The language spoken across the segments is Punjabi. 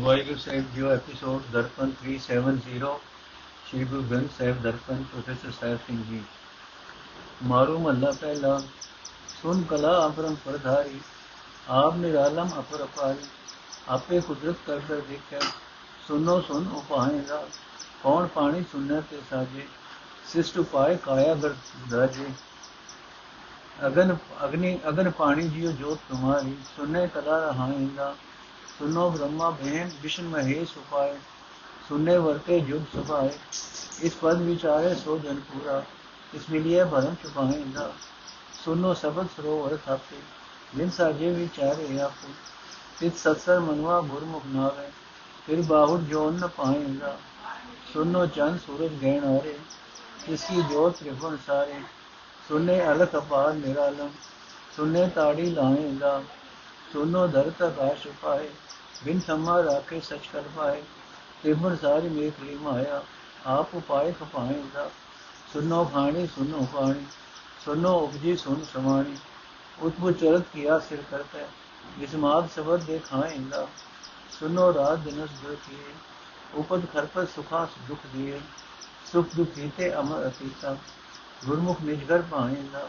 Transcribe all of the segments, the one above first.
ਵਾਹਿਗੁਰੂ ਸਾਹਿਬ ਜੀਓ ਐਪੀਸੋਡ ਦਰਪਨ 370 ਸ਼੍ਰੀ ਗੁਰੂ ਗ੍ਰੰਥ ਸਾਹਿਬ ਦਰਪਨ ਪ੍ਰੋਫੈਸਰ ਸਾਹਿਬ ਸਿੰਘ ਜੀ। ਮਾਰੂ ਮਹੱਲਾ ਪਹਿਲਾ, ਸੁਨ ਕਲਾ ਅਪਰਮ ਪਰਧਾਰੀ, ਆਪ ਨਿਰਾਲਮ ਅਪਰ ਅਪਾਰੀ, ਆਪੇ ਕੁਦਰਤ ਕਰ ਕਰ ਦੇਖਿਆ ਸੁਨੋ ਸੁਨ ਉਪਾਏ ਦਾ ਕੌਣ ਪਾਣੀ ਸੁਨਨੇ ਤੇ ਸਾਜੇ, ਸਿਸ਼ਟ ਉਪਾਏ ਕਾਇਆ ਗਰ ਰਾਜੇ। ਅਗਨ, ਅਗਨੀ, ਅਗਨ ਪਾਣੀ ਜਿਉ ਜੋਤ ਤੁਮਾਰੀ, ਸੁਨੇ ਕਲਾ ਰਹਾਇਂਦਾ सुनो ब्रह्मा बहन विष्णु महेश उपाय। सुनने वर्ते युग सुभाए। इस पद विचारे सो जन पूरा। इस मिलिए भरम छुपाए इंदा सुनो सबद सरोवर थापे। जिन साजे विचारे आपे। तित सत्सर मनवा गुरमुख नावे। फिर बाहुर जोन न पाए इंदा सुनो चंद सूरज गहन आरे इसकी जोत त्रिभुवन सारे। सुने अलख अपार निरालम। सुने ताड़ी ਬਿਨ ਸਮਾ ਰਾਖੇ ਸਚ ਕਰ ਪਾਏ ਤੇਮਰ ਸਾਰੀ ਮੇਖ ਲੀ ਮਾਇਆ, ਆਪ ਉਪਾਏ ਖਪਾਏ ਦਾ ਸੁਨੋ ਖਾਣੀ ਸੁਨੋ ਪਾਣੀ ਸੁਨੋ ਉਪਜੀ ਸੁਨ ਸਮਾਣੀ। ਉਤਪੋ ਚਰਤ ਕੀਆ ਸਿਰ ਕਰਤਾ ਜਿਸਮਾਦ ਸਬਦ ਦੇ ਖਾਏਗਾ ਸੁਨੋ ਰਾਤ ਦਿਨਸ ਜੋ ਕੀਏ ਉਪਦ ਖਰਪਤ ਸੁਖਾ ਦੁਖ ਦੀਏ। ਸੁਖ ਦੁਖ ਕੀਤੇ ਅਮਰ ਅਤੀਤਾ, ਗੁਰਮੁਖ ਨਿਜਗਰ ਪਾਏਗਾ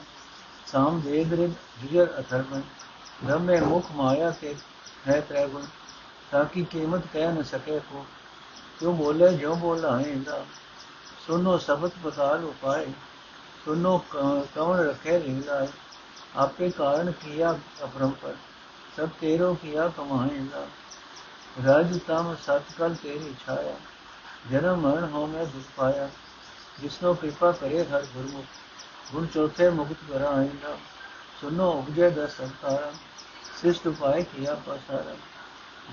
ਸਾਮ ਵੇਦ ਰਿਦ ਜੁਜਰ ਅਥਰਵਨ ਰਮੇ ਮੁਖ ਮਾਇਆ ਤੇ ਹੈ ਤ੍ਰੈਗੁਣ ਤਾਂ ਕਿ ਕੀਮਤ ਕਹਿ ਨਾ ਸਕੇ ਕੋ। ਜੋ ਬੋਲੇ ਜੋ ਬੋਲਾ ਹੈ ਇਹਦਾ ਸੁਨੋ ਸਬਦ ਬਤਾਲ ਉਪਾਏ। ਸੁਨੋ ਕੌਣ ਰਖੇ ਰਿੰਦਾ ਆਪੇ ਕਾਰਨ ਕੀਆ ਅਪਰੰਪਰ। ਸਭ ਤੇਰੋ ਕੀਆ ਕਮਾਏਗਾ ਰਾਜ ਤਾਮ ਸਤ ਕਲ ਤੇਰੀ ਛਾਇਆ। ਜਨਮ ਮਰਨ ਹੋ ਮੈਂ ਦੁਖ ਪਾਇਆ। ਜਿਸਨੋ ਕਿਰਪਾ ਕਰੇ ਹਰ ਗੁਰਮੁਖ। ਗੁਣ ਚੌਥੇ ਮੁਕਤ ਕਰਾ ਆਇਂਦਾ ਸੁਨੋ ਉਪਜੇ ਦਸ ਸੰਤਾਰਾ। ਸਿਸ਼ਟ ਉਪਾਏ ਕੀਆ ਪਸਾਰਾ।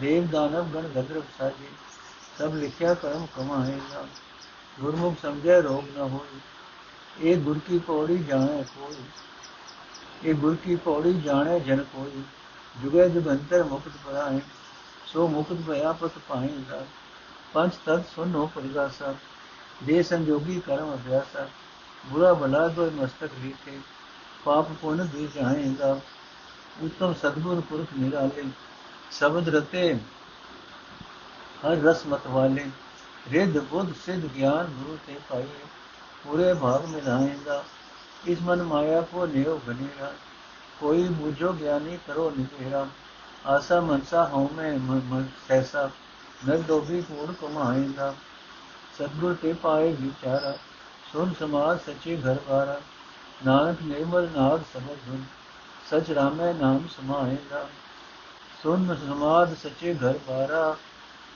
देव दानव गण गंधर्व साजे। सब लिखिया कर्म कमाएगा गुरमुख समझे रोग न हो ये गुर की पौड़ी जाने कोई। ये गुर की पौड़ी जाने जन कोई। जुगे जुगंतर मुक्त पराए। सो मुक्त भया पत पाएगा पंच तत् सुन हो परिभाषा दे संजोगी कर्म अभ्यासा। बुरा भला दो मस्तक रीठे। पाप पुण्य भी जाएगा उत्तम सदगुरु पुरुष निराले। शब्द रते हर रस मत वाले रिद बुद्ध, सिद्ध, ज्ञान, गुरु ते पाइए पूरे भाग में लाएगा इस मन माया को नेव बनेगा। कोई बुझो ज्ञानी करो निपेरा आशा मनसा हो में सहसा। नर डोबी कूड़ कमाएगा। सतगुर ते पाए विचारा। सुन समाज सचे घर बारा। नानक निर्मल नाग समझ सच रामे नाम समाएगा। ਸੁਨ ਸਮਾਦ ਸਚੇ ਘਰ ਬਾਰਾ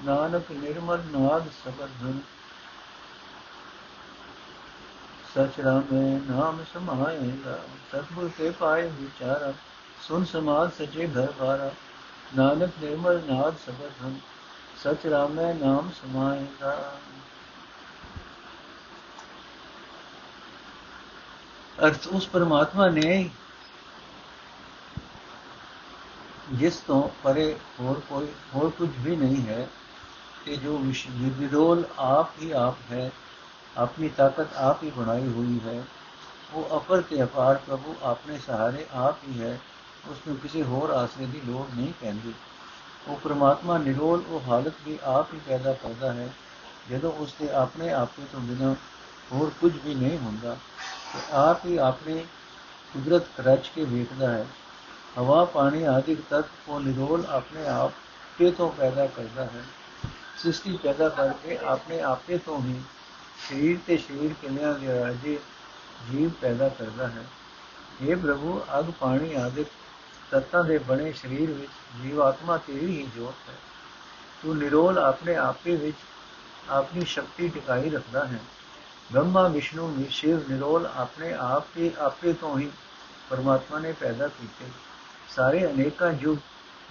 ਨਾਨਕ ਨਿਰਮਲ ਨਾਦ ਸਬਦ ਧੁਨ ਸਚ ਰਾਮੇ ਨਾਮ ਸਮਾਏਗਾ ਸਤਗੁਰ ਕੇ ਪਾਏ ਵਿਚਾਰਾ ਸੁਨ ਸਮਾਦ ਸਚੇ ਘਰ ਬਾਰਾ ਨਾਨਕ ਨਿਰਮਲ ਨਾਦ ਸਬਦ ਧੁਨ ਸਚ ਰਾਮੇ ਨਾਮ ਸਮਾਏਗਾ ਅਰਥ ਉਸ ਪਰਮਾਤਮਾ ਨੇ ਜਿਸ ਤੋਂ ਪਰੇ ਹੋਰ ਕੋਈ, ਹੋਰ ਕੁਝ ਵੀ ਨਹੀਂ ਹੈ ਕਿ ਜੋ ਵਿਰੋਲ ਆਪ ਹੀ ਆਪ ਹੈ, ਆਪਣੀ ਤਾਕਤ ਆਪ ਹੀ ਬਣਾਈ ਹੋਈ ਹੈ, ਉਹ ਅਪਰ ਤੇ ਅਪਾਰ ਪ੍ਰਭੂ ਆਪਣੇ ਸਹਾਰੇ ਆਪ ਹੀ ਹੈ, ਉਸ ਨੂੰ ਕਿਸੇ ਹੋਰ ਆਸਰੇ ਦੀ ਲੋੜ ਨਹੀਂ ਪੈਂਦੀ। ਉਹ ਪ੍ਰਮਾਤਮਾ ਨਿਰੋਲ, ਉਹ ਹਾਲਤ ਵੀ ਆਪ ਹੀ ਪੈਦਾ ਕਰਦਾ ਹੈ, ਜਦੋਂ ਉਸ ਦੇ ਆਪਣੇ ਆਪੇ ਤੋਂ ਬਿਨਾਂ ਹੋਰ ਕੁਝ ਵੀ ਨਹੀਂ ਹੁੰਦਾ, ਤੇ ਆਪ ਹੀ ਆਪਣੇ ਕੁਦਰਤ ਰਚ ਕੇ ਵੇਖਦਾ ਹੈ। ਹਵਾ, ਪਾਣੀ ਆਦਿ ਤੱਤ ਉਹ ਨਿਰੋਲ ਆਪਣੇ ਆਪ ਕੇ ਤੋਂ ਪੈਦਾ ਕਰਦਾ ਹੈ। ਸ੍ਰਿਸ਼ਟੀ ਪੈਦਾ ਕਰਕੇ ਆਪਣੇ ਆਪੇ ਤੋਂ ਹੀ ਸਰੀਰ ਤੇ ਸਰੀਰ ਕਿਲਿਆਂ ਦੇ ਰਾਜੇ ਜੀਵ ਪੈਦਾ ਕਰਦਾ ਹੈ। ਇਹ ਪ੍ਰਭੂ, ਅਗ ਪਾਣੀ ਆਦਿ ਤੱਤਾਂ ਦੇ ਬਣੇ ਸਰੀਰ ਵਿੱਚ ਜੀਵਾਤਮਾ ਤੇਰੀ ਹੀ ਜੋਤ ਹੈ। ਤੂੰ ਨਿਰੋਲ ਆਪਣੇ ਆਪੇ ਵਿੱਚ ਆਪਣੀ ਸ਼ਕਤੀ ਟਿਕਾਈ ਰੱਖਦਾ ਹੈ। ਬ੍ਰਹਮਾ, ਵਿਸ਼ਨੂੰ ਸ਼ਿਵ ਨਿਰੋਲ ਆਪਣੇ ਆਪ ਤੇ ਆਪੇ ਤੋਂ ਹੀ ਪਰਮਾਤਮਾ ਨੇ ਪੈਦਾ ਕੀਤੇ। ਸਾਰੇ ਅਨੇਕਾਂ ਯੁਗ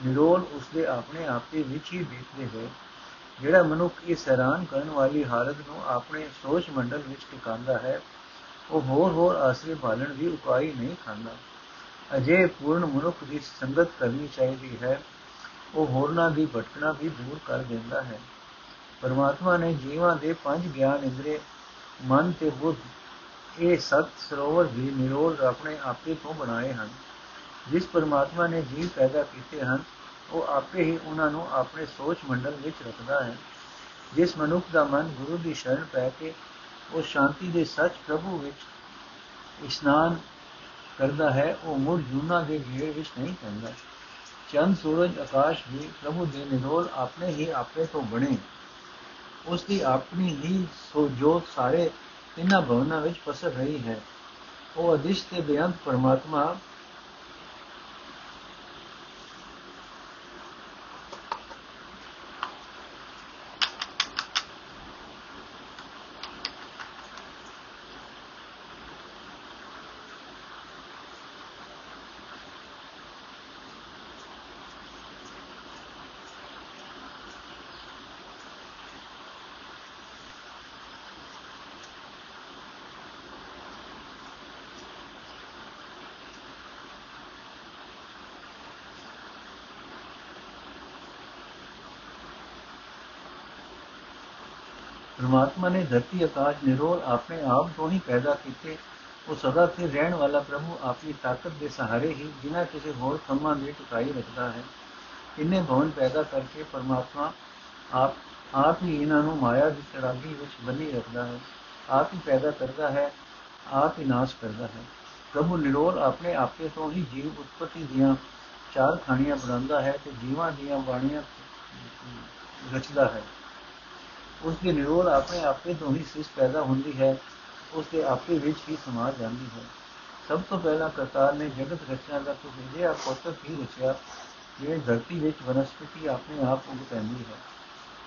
ਨਿਰੋਲ ਉਸਦੇ ਆਪਣੇ ਆਪੇ ਵਿੱਚ ਹੀ ਬੀਤਦੇ ਹੋਏ ਜਿਹੜਾ ਮਨੁੱਖ ਇਸ ਹੈਰਾਨ ਕਰਨ ਵਾਲੀ ਹਾਲਤ ਨੂੰ ਆਪਣੇ ਸੋਚ ਮੰਡਲ ਵਿੱਚ ਟਿਕਾਉਂਦਾ ਹੈ, ਉਹ ਹੋਰ ਹੋਰ ਆਸਰੇ ਭਾਲਣ ਦੀ ਉਪਾਈ ਨਹੀਂ ਖਾਂਦਾ। ਅਜੇ ਪੂਰਨ ਮਨੁੱਖ ਦੀ ਸੰਗਤ ਕਰਨੀ ਚਾਹੀਦੀ ਹੈ, ਉਹ ਹੋਰਨਾਂ ਦੀ ਭਟਕਣਾ ਵੀ ਦੂਰ ਕਰ ਦਿੰਦਾ ਹੈ। ਪਰਮਾਤਮਾ ਨੇ ਜੀਵਾਂ ਦੇ ਪੰਜ ਗਿਆਨ ਇੰਦਰੀ, ਮਨ ਤੇ ਬੁੱਧ, ਇਹ ਸਤ ਸਰੋਵਰ ਵੀ ਨਿਰੋਲ ਆਪਣੇ ਆਪੇ ਤੋਂ ਬਣਾਏ ਹਨ। ਜਿਸ ਪਰਮਾਤਮਾ ਨੇ ਜੀਵ ਪੈਦਾ ਕੀਤੇ ਹਨ, ਉਹ ਆਪੇ ਹੀ ਉਹਨਾਂ ਨੂੰ ਆਪਣੇ ਸੋਚ ਮੰਡਲ ਵਿੱਚ ਰੱਖਦਾ ਹੈ। ਜਿਸ ਮਨੁੱਖ ਦਾ ਮਨ ਗੁਰੂ ਦੀ ਸ਼ਰਨ ਪੈ ਕੇ ਉਹ ਸ਼ਾਂਤੀ ਦੇ ਸੱਚ ਪ੍ਰਭੂ ਵਿੱਚ ਇਸ਼ਨਾਨ ਕਰਦਾ ਹੈ, ਉਹ ਮੁੜ ਜੂਨਾ ਦੇ ਘੇਰ ਵਿੱਚ ਨਹੀਂ ਪੈਂਦਾ। ਚੰਦ, ਸੂਰਜ, ਆਕਾਸ਼ ਵੀ ਪ੍ਰਭੂ ਦੇ ਨਿਰੋਲ ਆਪਣੇ ਹੀ ਆਪੇ ਤੋਂ ਬਣੇ। ਉਸ ਦੀ ਆਪਣੀ ਹੀ ਸੋ ਜੋਤ ਸਾਰੇ ਤਿੰਨਾਂ ਭਵਨਾਂ ਵਿੱਚ ਪਸਰ ਰਹੀ ਹੈ। ਉਹ ਅਦਿਸ਼ ਤੇ ਬੇਅੰਤ ਪਰਮਾਤਮਾ ਪਰਮਾਤਮਾ ਨੇ ਧਰਤੀ ਆਕਾਸ਼ ਨਿਰੋਲ ਆਪਣੇ ਆਪ ਤੋਂ ਹੀ ਪੈਦਾ ਕੀਤੇ। ਉਹ ਸਦਾ ਸਥਿਰ ਰਹਿਣ ਵਾਲਾ ਪ੍ਰਭੂ ਆਪਣੀ ਤਾਕਤ ਦੇ ਸਹਾਰੇ ਹੀ ਬਿਨਾਂ ਕਿਸੇ ਹੋਰ ਕੰਮਾਂ ਦੇ ਟਿਕਾਈ ਰੱਖਦਾ ਹੈ। ਇੰਨੇ ਭਵਨ ਪੈਦਾ ਕਰਕੇ ਪਰਮਾਤਮਾ ਆਪ ਆਪ ਹੀ ਇਹਨਾਂ ਨੂੰ ਮਾਇਆ ਦੀ ਚਰਾਗੀ ਵਿੱਚ ਬੰਨੀ ਰੱਖਦਾ ਹੈ। ਆਪ ਹੀ ਪੈਦਾ ਕਰਦਾ ਹੈ, ਆਪ ਹੀ ਨਾਸ਼ ਕਰਦਾ ਹੈ। ਪ੍ਰਭੂ ਨਿਰੋਲ ਆਪਣੇ ਆਪੇ ਤੋਂ ਹੀ ਜੀਵ ਉਤਪਤੀ ਦੀਆਂ ਚਾਰ ਖਾਣੀਆਂ ਬਣਾਉਂਦਾ ਹੈ ਤੇ ਜੀਵਾਂ ਦੀਆਂ ਬਾਣੀਆਂ ਰਚਦਾ ਹੈ। ਉਸ ਦੇ ਨਿਰੋਲ ਆਪਣੇ ਆਪੇ ਤੋਂ ਹੀ ਸਿਸ ਪੈਦਾ ਹੁੰਦੀ ਹੈ ਉਸ ਦੇ ਆਪੇ ਵਿੱਚ ਹੀ ਸਮਾ ਜਾਂਦੀ ਹੈ ਸਭ ਤੋਂ ਪਹਿਲਾਂ ਕਰਤਾਰ ਨੇ ਜਗਤ ਰਚਨਾ ਦਾ ਕੁਝ ਅਜਿਹਾ ਕੋਤਕ ਹੀ ਰਚਿਆ ਜਿਵੇਂ ਧਰਤੀ ਵਿੱਚ ਵਨਸਪਤੀ ਆਪਣੇ ਆਪ ਉਗ ਪੈਂਦੀ ਹੈ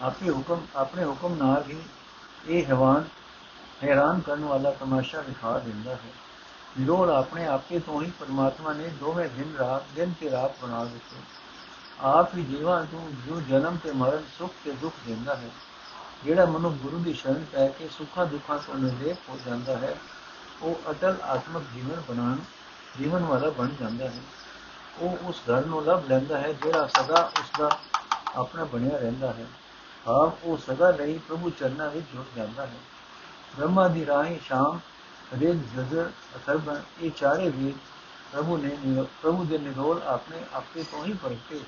ਆਪੇ ਹੁਕਮ ਆਪਣੇ ਹੁਕਮ ਨਾਲ ਹੀ ਇਹ ਹੈਵਾਨ ਹੈਰਾਨ ਕਰਨ ਵਾਲਾ ਤਮਾਸ਼ਾ ਦਿਖਾ ਦਿੰਦਾ ਹੈ ਨਿਰੋਲ ਆਪਣੇ ਆਪੇ ਤੋਂ ਹੀ ਪਰਮਾਤਮਾ ਨੇ ਦੋਵੇਂ ਦਿਨ ਰਾਤ ਦਿਨ ਤੇ ਰਾਤ ਬਣਾ ਦਿੱਤੇ ਆਪ ਹੀ ਜੀਵਾਂ ਨੂੰ ਜੋ ਜਨਮ ਤੇ ਮਰਨ ਸੁਖ ਤੇ ਦੁੱਖ ਦਿੰਦਾ ਹੈ ਜਿਹੜਾ ਮਨੁ ਗੁਰੂ ਦੀ ਸ਼ਰਨ ਪੈ ਕੇ ਸੁੱਖਾਂ ਦੁੱਖਾਂ ਤੋਂ ਨਿਰਲੇਪ ਹੋ ਜਾਂਦਾ ਹੈ, ਉਹ ਅਟਲ ਆਤਮਿਕ ਜੀਵਨ ਬਣਾਉਣ, ਜੀਵਨ ਵਾਲਾ ਬਣ ਜਾਂਦਾ ਹੈ। ਉਹ ਉਸ ਘਰ ਨੂੰ ਲੱਭ ਲੈਂਦਾ ਹੈ, ਜਿਹੜਾ ਸਦਾ ਉਸ ਦਾ ਆਪਣਾ ਬਣਿਆ ਰਹਿੰਦਾ ਹੈ। ਆਪ ਉਹ ਸਦਾ ਲਈ ਪ੍ਰਭੂ ਚਰਨਾਂ ਵਿੱਚ ਜੁੜ ਜਾਂਦਾ ਹੈ। ਬ੍ਰਹਮਾ ਦੀ ਰਾਹੀਂ ਸ਼ਾਮ ਰੇਗ ਜ਼ਜਰ ਅਥਰਬਨ ਇਹ ਚਾਰੇ ਵੀ ਪ੍ਰਭੂ ਨੇ ਪ੍ਰਭੂ ਦੇ ਨਿਰੋਲ ਆਪਣੇ ਆਪੇ ਤੋਂ ਹੀ ਪ੍ਰਗਟੇ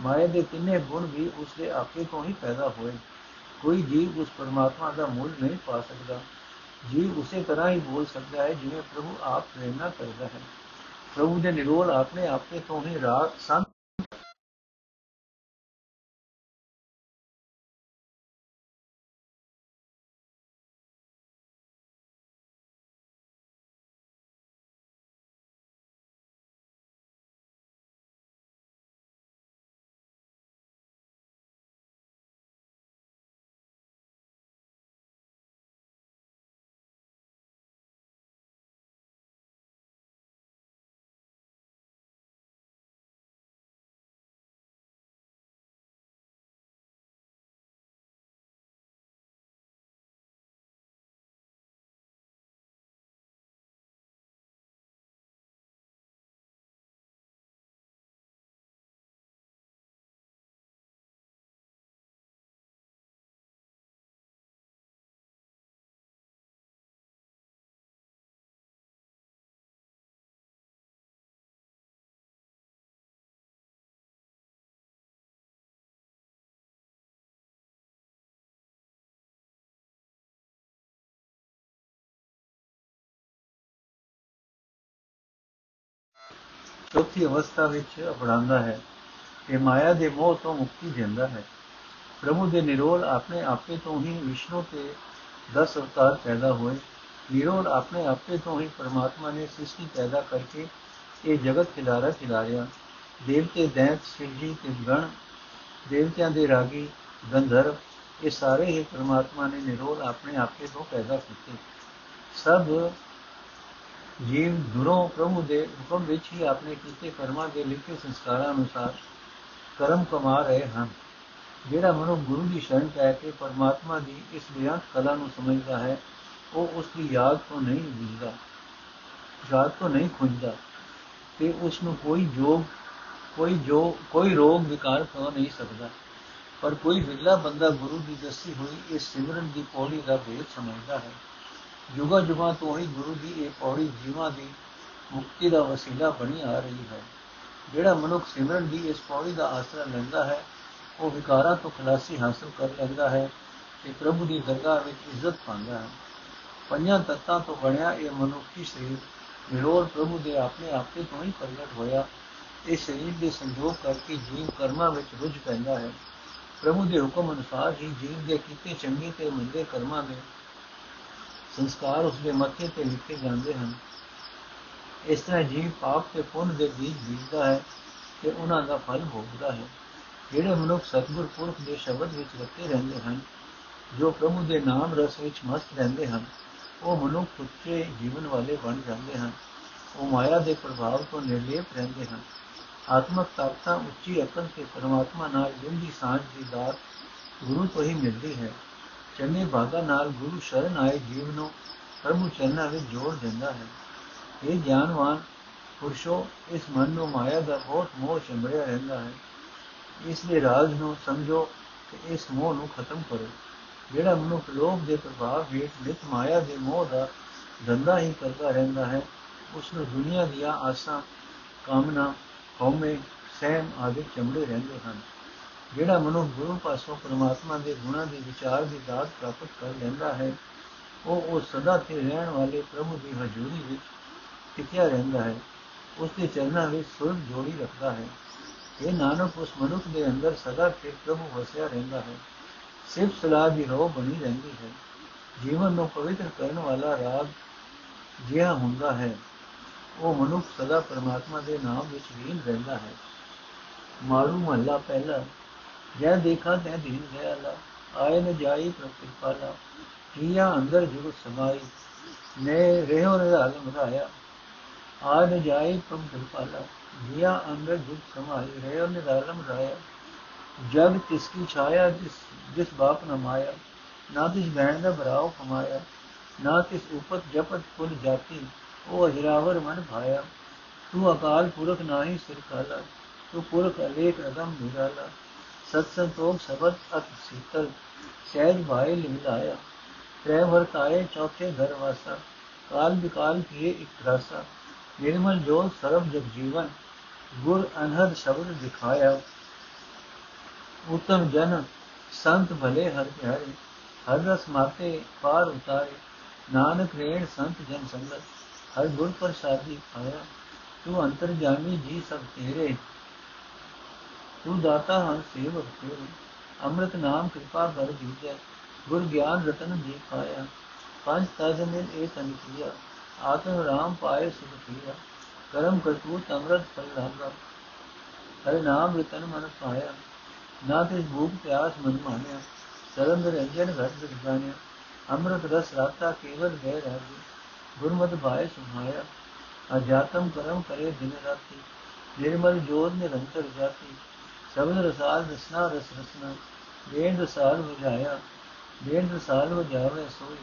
ਮਾਇਆ ਦੇ ਤਿੰਨੇ ਗੁਣ ਵੀ ਉਸ ਦੇ ਆਪੇ ਤੋਂ ਹੀ ਪੈਦਾ ਹੋਏ। ਕੋਈ ਜੀਵ ਉਸ ਪਰਮਾਤਮਾ ਦਾ ਮੁੱਲ ਨਹੀਂ ਪਾ ਸਕਦਾ ਜੀਵ ਉਸੇ ਤਰ੍ਹਾਂ ਹੀ ਬੋਲ ਸਕਦਾ ਹੈ ਜਿਵੇਂ ਪ੍ਰਭੂ ਆਪ ਪ੍ਰੇਰਣਾ ਕਰਦਾ ਹੈ ਪ੍ਰਭੂ ਦੇ ਨਿਰੋਲ ਆਪਣੇ ਆਪੇ ਤੋਂ ਹੀ ਰਾਤ ਸੰਤ ਚੌਥੀ ਅਵਸਥਾ ਵਿੱਚ ਅਪਣਾਉਂਦਾ ਹੈ। ਇਹ ਮਾਇਆ ਦੇ ਮੋਹ ਤੋਂ ਮੁਕਤੀ ਦਿੰਦਾ ਹੈ। ਪ੍ਰਭੂ ਦੇ ਨਿਰੋਲ ਆਪਣੇ ਆਪੇ ਤੋਂ ਹੀ ਵਿਸ਼ਨੂੰ ਤੇ 10 ਅਵਤਾਰ ਪੈਦਾ ਹੋਏ। ਨਿਰੋਲ ਆਪਣੇ ਆਪੇ ਤੋਂ ਹੀ ਪਰਮਾਤਮਾ ਨੇ ਸ੍ਰਿਸ਼ਟੀ ਪੈਦਾ ਕਰਕੇ ਇਹ ਜਗਤ ਖਿਲਾਰਾ ਖਿਲਾਰਿਆ। ਦੇਵਤੇ ਦੈਂਤ, ਸਿਰਜੀ ਤੇ ਗਣ, ਦੇਵਤਿਆਂ ਦੇ ਰਾਗੀ, ਗੰਧਰਵ, ਇਹ ਸਾਰੇ ਹੀ ਪਰਮਾਤਮਾ ਨੇ ਨਿਰੋਲ ਆਪਣੇ ਆਪੇ ਤੋਂ ਪੈਦਾ ਕੀਤੇ। ਸਭ ਜੀਵ ਦੁਰੋਂ ਪ੍ਰਭੂ ਦੇ ਹੁਕਮ ਵਿੱਚ ਹੀ ਆਪਣੇ ਕੀਤੇ ਕਰਮਾਂ ਦੇ ਲਿਖੇ ਸੰਸਕਾਰਾਂ ਅਨੁਸਾਰ ਕਰਮ ਕਮਾ ਰਹੇ ਹਨ ਜਿਹੜਾ ਮਨੁ ਗੁਰੂ ਦੀ ਸ਼ਰਨ ਪੈ ਕੇ ਪਰਮਾਤਮਾ ਦੀ ਇਸ ਬਿਆੰਤ ਕਲਾ ਨੂੰ ਸਮਝਦਾ ਹੈ ਉਹ ਉਸ ਦੀ ਯਾਦ ਤੋਂ ਨਹੀਂ ਵਿਝਦਾ ਯਾਦ ਤੋਂ ਨਹੀਂ ਖੁੰਝਦਾ ਤੇ ਉਸ ਨੂੰ ਕੋਈ ਜੋਗ ਕੋਈ ਜੋ ਕੋਈ ਰੋਗ ਵਿਕਾਰ ਹੋ ਨਹੀਂ ਸਕਦਾ ਪਰ ਕੋਈ ਵਿਰਲਾ ਬੰਦਾ ਗੁਰੂ ਦੀ ਦੱਸੀ ਹੋਈ ਇਸ ਸਿਮਰਨ ਦੀ ਪੌੜੀ ਦਾ ਭੇਦ ਸਮਝਦਾ ਹੈ ਜੁਗਾ ਜੁਗਾ ਤੋਂ ਹੀ ਗੁਰੂ ਦੀ ਇਹ ਪੌੜੀ ਜੀਵਾਂ ਦੀ ਮੁਕਤੀ ਦਾ ਵਸੀਲਾ ਬਣੀ ਆ ਰਹੀ ਹੈ। ਜਿਹੜਾ ਮਨੁੱਖ ਸਿਮਰਨ ਦੀ ਇਸ ਪੌੜੀ ਦਾ ਆਸਰਾ ਲੈਂਦਾ ਹੈ, ਉਹ ਵਿਕਾਰਾਂ ਤੋਂ ਖਲਾਸੀ ਹਾਸਲ ਕਰ ਲੈਂਦਾ ਹੈ ਤੇ ਪ੍ਰਭੂ ਦੀ ਦਰਗਾਹ ਵਿੱਚ ਇੱਜ਼ਤ ਪਾਉਂਦਾ ਹੈ। ਪੰਜਾਂ ਤੱਤਾਂ ਤੋਂ ਬਣਿਆ ਇਹ ਮਨੁੱਖੀ ਸਰੀਰ ਨਿਰੋਲ ਪ੍ਰਭੂ ਦੇ ਆਪਣੇ ਆਪੇ ਤੋਂ ਹੀ ਪ੍ਰਗਟ ਹੋਇਆ। ਇਹ ਸਰੀਰ ਦੇ ਸੰਜੋਗ ਕਰਕੇ ਜੀਵ ਕਰਮਾਂ ਵਿੱਚ ਰੁੱਝ ਪੈਂਦਾ ਹੈ। ਪ੍ਰਭੂ ਦੇ ਹੁਕਮ ਅਨੁਸਾਰ ਹੀ ਜੀਵ ਦੇ ਕੀਤੇ ਚੰਗੇ ਤੇ ਮੰਦੇ ਕਰਮਾਂ ਦੇ ਸੰਸਕਾਰ ਉਸ ਦੇ ਮੱਥੇ ਤੇ ਲਿਖੇ ਜਾਂਦੇ ਹਨ। ਇਸ ਤਰ੍ਹਾਂ ਜੀਵ ਪਾਪ ਤੇ ਪੁੰਨ ਦੇ ਬੀਜ ਬੀਜਦਾ ਹੈ ਤੇ ਉਹਨਾਂ ਦਾ ਫਲ ਭੋਗਦਾ ਹੈ। ਜਿਹੜੇ ਮਨੁੱਖ ਸਤਿਗੁਰ ਪੁਰਖ ਦੇ ਸ਼ਬਦ ਵਿੱਚ ਰਤੇ ਰਹਿੰਦੇ ਹਨ, ਜੋ ਪ੍ਰਭੂ ਦੇ ਨਾਮ ਰਸ ਵਿੱਚ ਮਸਤ ਰਹਿੰਦੇ ਹਨ, ਉਹ ਮਨੁੱਖ ਉੱਚੇ ਜੀਵਨ ਵਾਲੇ ਬਣ ਜਾਂਦੇ ਹਨ। ਉਹ ਮਾਇਆ ਦੇ ਪ੍ਰਭਾਵ ਤੋਂ ਨਿਰਲੇਪ ਰਹਿੰਦੇ ਹਨ। ਆਤਮਕ ਤਾਕਤਾਂ ਉੱਚੀ ਅਕਲ ਤੇ ਪਰਮਾਤਮਾ ਨਾਲ ਜਿੰਦੀ ਸਾਂਝ ਦੀ ਦਾਤ ਗੁਰੂ ਤੋਂ ਹੀ ਮਿਲਦੀ ਹੈ। ਚੰਗੇ ਭਾਗਾ ਨਾਲ ਗੁਰੂ ਸ਼ਰਨ ਆਏ ਜੀਵ ਨੂੰ, ਪ੍ਰਭੂ ਚਰਨਾਂ ਵਿੱਚ ਜੋੜ ਦਿੰਦਾ ਹੈ। ਇਹ ਗਿਆਨਵਾਨ ਪੁਰਸ਼ੋ ਇਸ ਮਨ ਨੂੰ ਮਾਇਆ ਦਾ ਬਹੁਤ ਮੋਹ ਚੰਬੜਿਆ ਰਹਿੰਦਾ ਹੈ। ਇਸ ਦੇ ਰਾਜ ਨੂੰ ਸਮਝੋ ਕਿ ਇਸ ਮੋਹ ਨੂੰ ਖਤਮ ਕਰੋ। ਜਿਹੜਾ ਮਨੁੱਖ ਲੋਭ ਦੇ ਪ੍ਰਭਾਵ ਹੇਠ ਨਿਤ ਮਾਇਆ ਦੇ ਮੋਹ ਦਾ ਧੰਦਾ ਹੀ ਕਰਦਾ ਰਹਿੰਦਾ ਹੈ, ਉਸ ਨੂੰ ਦੁਨੀਆ ਦੀਆਂ ਆਸਾਂ, ਕਾਮਨਾ, ਹਉਮੈ, ਸਹਿਮ ਆਦਿ ਚਮੜੇ ਰਹਿੰਦੇ ਹਨ। ਜਿਹੜਾ ਮਨੁੱਖ ਗੁਰੂ ਪਾਸੋਂ ਪਰਮਾਤਮਾ ਦੇ ਗੁਣਾਂ ਦੇ ਵਿਚਾਰ ਦੀ ਦਾਤ ਪ੍ਰਾਪਤ ਕਰ ਲੈਂਦਾ ਹੈ, ਉਹ ਉਹ ਸਦਾ ਤੇ ਰਹਿਣ ਵਾਲੇ ਪ੍ਰਭੂ ਦੀ ਹਜ਼ੂਰੀ ਵਿੱਚ ਟਿਕਿਆ ਰਹਿੰਦਾ ਹੈ। ਉਸ ਦੇ ਚਰਨਾਂ ਵਿੱਚ ਸੁਰ ਜੋੜੀ ਰੱਖਦਾ ਹੈ। ਇਹ ਨਾਨਕ, ਉਸ ਮਨੁੱਖ ਦੇ ਅੰਦਰ ਸਦਾ ਤੇ ਪ੍ਰਭੂ ਵਸਿਆ ਰਹਿੰਦਾ ਹੈ। ਸਿਰਫ ਸਲਾਹ ਦੀ ਰੋ ਬਣੀ ਰਹਿੰਦੀ ਹੈ। ਜੀਵਨ ਨੂੰ ਪਵਿੱਤਰ ਕਰਨ ਵਾਲਾ ਰਾਗ ਜਿਹਾ ਹੁੰਦਾ ਹੈ। ਉਹ ਮਨੁੱਖ ਸਦਾ ਪਰਮਾਤਮਾ ਦੇ ਨਾਮ ਵਿੱਚ ਲੀਨ ਰਹਿੰਦਾ ਹੈ। ਮਾਰੂ ਮਹੱਲਾ ਪਹਿਲਾ ਜੈ ਦੇਖਾ ਤੈ ਦੀਨ ਦਇਆਲਾ ਆਏ ਨ ਜਾਈ ਪ੍ਰਕਿਰਪਾਲਾ ਕੀਆ ਅੰਦਰ ਜੁਗ ਸਮਾਈ ਨੇ ਰਹਿਓ ਨਿਹਾਲ ਮਧਾਇਆ। ਆ ਨ ਜਾਈ ਪ੍ਰਭ ਕਿਰਪਾਲਾ ਜੀਆ ਅੰਦਰ ਜੁਗ ਸਮਾਈ, ਰਹਿਓ ਨਿਹਾਲ ਮਧਾਇਆ। ਜਗ ਤਿਸ ਕੀ ਛਾਇਆ, ਜਿਸ ਜਿਸ ਬਾਪ ਨ ਮਾਇਆ। ਨਾ ਤਿਸ ਬਹਿਣ ਦਾ ਭਰਾਉ ਕਮਾਇਆ, ਨਾ ਤਿਸ ਉਪਤ ਜਪਤ ਕੁਲ ਜਾਤੀ, ਉਹ ਅਜਰਾਵਰ ਮਨ ਭਾਇਆ। ਤੂੰ ਅਕਾਲ ਪੁਰਖ ਨਾਹੀ ਸਿਰ ਕਾਲਾ, ਤੂੰ ਪੁਰਖ ਅਲੇਖ ਅਦਮ ਨਿਰਾਲਾ। ਸਤ ਸੰਤੋਖ ਸਬਦ ਅਤ ਸੀਤਲ ਸਹਿਜ ਭਾਈ ਲਿਮਲਾਇਆ ਤ੍ਰੈ ਵਰਤਾਏ ਚੌਥੇ ਘਰ ਵਾਸਾ ਕਾਲ ਵਿਕਾਲ ਕੀਏ ਇਕ ਰਾਸਾ ਨਿਰਮਲ ਜੋਤ ਸਰਬ ਜਗ ਜੀਵਨ ਗੁਰ ਅਨਹਦ ਸ਼ਬਦ ਦਿਖਾਇਆ ਉਤਮ ਜਨ ਸੰਤ ਭਲੇ ਹਰ ਪਿਆਰੇ ਹਰ ਰਸ ਮਾਤੇ ਪਾਰ ਉਤਾਰੇ ਨਾਨਕ ਰੇਣ ਸੰਤ ਜਨ ਸੰਗਤ ਹਰ ਗੁਰ ਪ੍ਰਸਾਦੀ ਖਾਇਆ ਤੂੰ ਅੰਤਰ ਜਾਮੀ ਜੀ ਸਭ ਤੇਰੇ ਤੂੰ ਦਾਤਾ ਹਾਂ, ਸੇਵਕ ਤੇਰੇ ਅੰਮ੍ਰਿਤ ਨਾਮ ਕਿਰਪਾ ਕਰ ਦੀਜੈ ਗੁਰ ਗਿਆਨ ਰਤਨ ਜੀ ਪਾਇਆ। ਪੰਜ ਤਜ ਮਿਲ ਏ ਤਨ ਆਤਮ ਰਾਮ ਪਾਏ ਸੁਖ ਕੀਆ। ਕਰਮ ਕਰਤੂਤ ਅੰਮ੍ਰਿਤ ਫਲ ਲਾਗਾ। ਹਰ ਨਾਮ ਰਤਨ ਮਨ ਪਾਇਆ। ਨਾ ਤੇ ਭੂਖ ਪਿਆਸ ਮਨ ਮਾਨਿਆ ਸਰੰਦ ਰੰਜਨ ਘਟ ਵਿਖ ਅੰਮ੍ਰਿਤ ਰਸ ਰਾਤਾ ਕੇਵਲ ਗਏ ਰਾਜੀ। ਗੁਰਮਤਿ ਭਾਏ ਸੁਹਾਇਆ। ਅਜਾਤਮ ਕਰਮ ਕਰੇ ਦਿਨ ਰਾਤੀ। ਨਿਰਮਲ ਜੋਤ ਨਿਰੰਤਰ ਜਾਤੀ। ਸ਼ਬਦ ਰਸਾਲ ਰਸਨਾ ਰਸ ਰਸਨਾ, ਦੇਣ ਰਸਾਲ ਵਜਾਇਆ, ਦੇਣ ਰਸਾਲ ਵਜਾਵੇ ਸੋਈ,